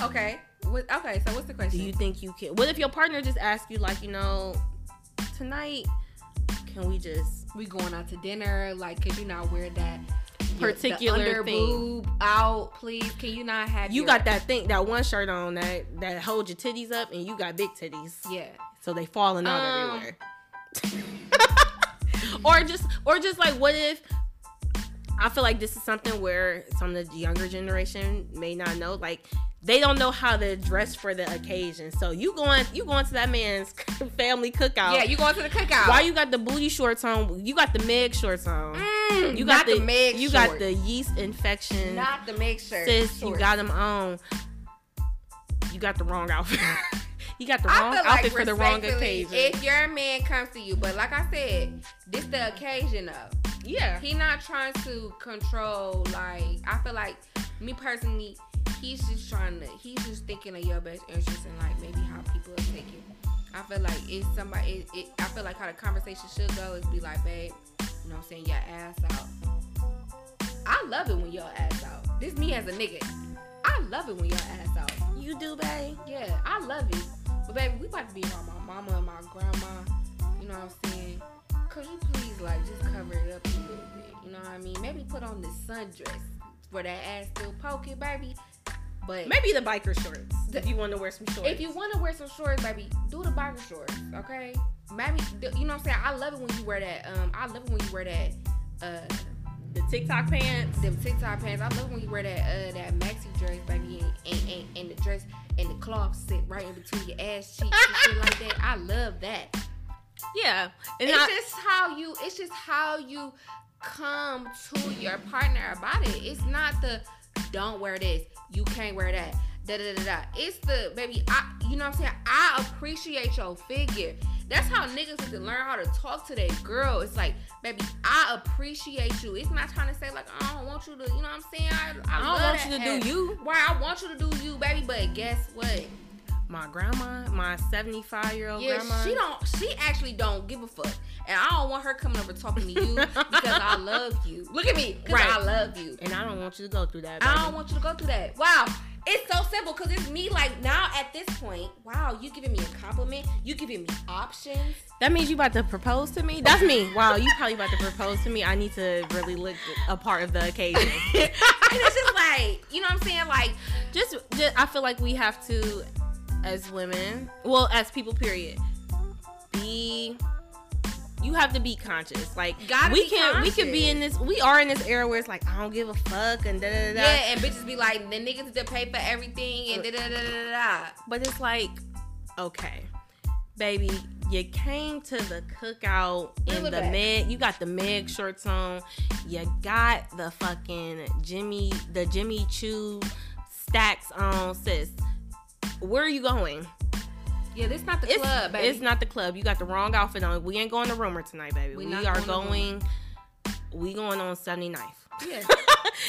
Speaker 1: Okay. What, okay. So what's the question?
Speaker 2: do you think you can what if your partner just asks you like, you know, tonight can we just
Speaker 1: we going out to dinner? Like, could you not wear that
Speaker 2: Particular thing.
Speaker 1: boob out, please? Can you not have?
Speaker 2: you
Speaker 1: your-
Speaker 2: got that thing that one shirt on that that holds your titties up and you got big titties.
Speaker 1: Yeah.
Speaker 2: So they falling out
Speaker 1: Um.
Speaker 2: everywhere. or just or just like what if I feel like this is something where some of the younger generation may not know like they don't know how to dress for the occasion. So you going you going to that man's family cookout.
Speaker 1: Yeah. You going to the cookout?
Speaker 2: Why you got the booty shorts on? You got the Meg shorts on.
Speaker 1: Mm,
Speaker 2: you got
Speaker 1: not the, Meg.
Speaker 2: You
Speaker 1: shorts.
Speaker 2: got the yeast infection.
Speaker 1: Not the Meg shirt.
Speaker 2: Sis, you got them on. You got the wrong outfit. you got the wrong
Speaker 1: feel
Speaker 2: outfit
Speaker 1: like
Speaker 2: for the wrong occasion.
Speaker 1: If your man comes to you, but like I said, this the occasion of.
Speaker 2: yeah.
Speaker 1: He not trying to control. Like I feel like me personally, he's just trying to. He's just thinking of your best interest and like maybe how people are taking. I feel like it's somebody. It, it, I feel like how the conversation should go is be like, babe, you know what I'm saying, your ass out. I love it when your ass out. This me as a nigga. I love it when your ass out.
Speaker 2: You do, babe.
Speaker 1: Yeah, I love it. But baby, we about to be around my mama and my grandma. You know what I'm saying? Could you please like just cover it up a little bit? You know what I mean? Maybe put on the sundress for that ass still poking, baby. But
Speaker 2: Maybe the biker shorts. If you want to wear some shorts.
Speaker 1: if you want to wear some shorts, baby, do the biker shorts, okay? Maybe you know what I'm saying. I love it when you wear that. Um, I love it when you wear that. Uh,
Speaker 2: the TikTok pants.
Speaker 1: them TikTok pants. I love when you wear that uh that maxi dress, baby, and, and, and, the dress and the cloth sit right in between your ass cheeks and shit like that. I love that.
Speaker 2: Yeah. And
Speaker 1: it's
Speaker 2: I,
Speaker 1: just how you. It's just how you come to your partner about it. It's not the don't wear this. You can't wear that. Da da da da. It's the baby. I. You know what I'm saying. I appreciate your figure. That's how niggas need to learn how to talk to their girl. It's like, baby, I appreciate you. It's not trying to say like I don't want you to. You know what I'm saying? I, I,
Speaker 2: I don't want you to
Speaker 1: ass.
Speaker 2: do you.
Speaker 1: Why I want you to do you, baby. But guess what?
Speaker 2: My grandma, my 75 year old
Speaker 1: Yeah,
Speaker 2: grandma.
Speaker 1: she don't. She actually don't give a fuck, and I don't want her coming over talking to you because I love you. Look at me, because
Speaker 2: Right.
Speaker 1: I love you.
Speaker 2: And I don't want you to go through that.
Speaker 1: I don't want you to go through that. Wow, it's so simple because it's me. Like now at this point, wow, you giving me a compliment. You giving me options.
Speaker 2: That means you about to propose to me? That's me. Wow, you probably about to propose to me. I need to really look a part of the occasion.
Speaker 1: and it's just like you know what I'm saying. Like
Speaker 2: just, just I feel like we have to as women well as people period be you have to be conscious like
Speaker 1: Gotta
Speaker 2: we can we can be in this we are in this era where it's like i don't give a fuck and da da da
Speaker 1: yeah, and bitches be like the niggas that pay for everything and da da da da da. da.
Speaker 2: but it's like okay baby you came to the cookout in the
Speaker 1: back.
Speaker 2: meg you got the meg shorts on you got the fucking jimmy the jimmy choo stacks on sis where are you going
Speaker 1: Yeah, this not the
Speaker 2: it's,
Speaker 1: club, baby.
Speaker 2: it's not the club. You got the wrong outfit on. We ain't going to rumor tonight, baby.
Speaker 1: We
Speaker 2: We, are
Speaker 1: going
Speaker 2: going. We going on 79th.
Speaker 1: Yeah.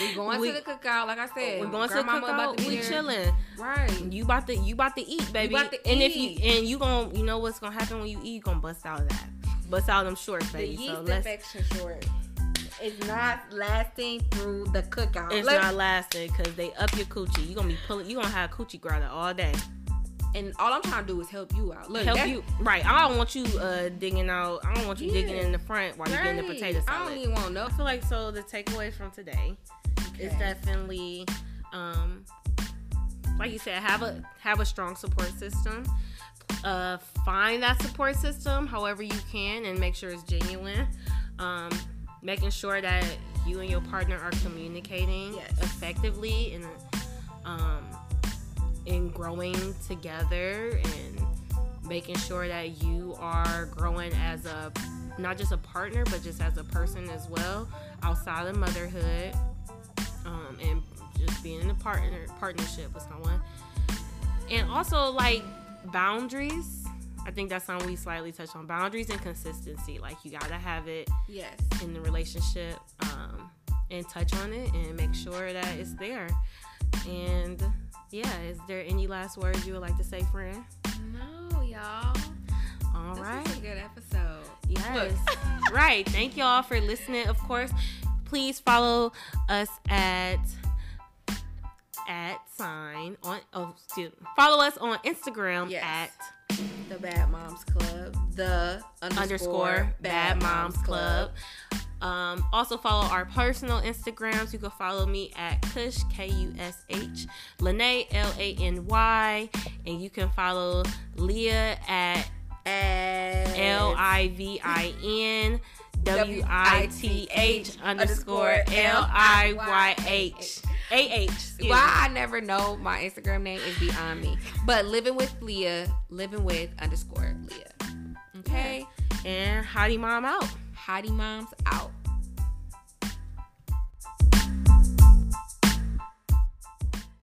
Speaker 1: We going
Speaker 2: We-
Speaker 1: to the cookout, like I said.
Speaker 2: We're going to the cookout. We chilling.
Speaker 1: Right.
Speaker 2: You about to you about to eat, baby.
Speaker 1: to
Speaker 2: and if you and you gon' you know what's gonna happen when you eat, you gonna bust out of that. Bust out them shorts,
Speaker 1: The
Speaker 2: baby.
Speaker 1: yeast
Speaker 2: so let's.
Speaker 1: infection short. It's not lasting through the cookout.
Speaker 2: It's
Speaker 1: Let's-
Speaker 2: not lasting because they up your coochie. You gonna be pulling. You gonna have coochie growler all day.
Speaker 1: And all I'm trying to do is help you out. Look,
Speaker 2: Help you right. I don't want you uh digging out. I don't want you digging in the front while you're getting the
Speaker 1: Right.
Speaker 2: potato
Speaker 1: I don't even want no.
Speaker 2: I feel like so the takeaway from today is definitely um like you said have a have a strong support system uh find that support system however you can and make sure it's genuine um making sure that you and your partner are communicating
Speaker 1: Yes.
Speaker 2: effectively and um in growing together and making sure that you are growing as a not just a partner, but just as a person as well, outside of motherhood, um, and just being in a partner partnership with someone, and also like boundaries. I think that's something we slightly touch on boundaries and consistency. Like you gotta have it
Speaker 1: Yes.
Speaker 2: in the relationship, um, and touch on it and make sure that it's there. And yeah, is there any last words you would like to say, friend?
Speaker 1: No, y'all.
Speaker 2: All
Speaker 1: This
Speaker 2: right.
Speaker 1: was a good episode.
Speaker 2: Yes. right. Thank y'all for listening. Of course, please follow us at at sign on oh excuse follow us on Instagram
Speaker 1: Yes.
Speaker 2: at
Speaker 1: The Bad Moms Club. The underscore,
Speaker 2: underscore Bad Moms Club. Um, also follow our personal Instagrams. You can follow me at Kush K U S H Lene L A N Y, and you can follow Leah at L I V I N W I T H underscore L I Y H A H.
Speaker 1: Why I never know my Instagram name is beyond me. But living with Leah, living with underscore Leah. Okay?
Speaker 2: And Hottie Mom out.
Speaker 1: Hottie Moms out.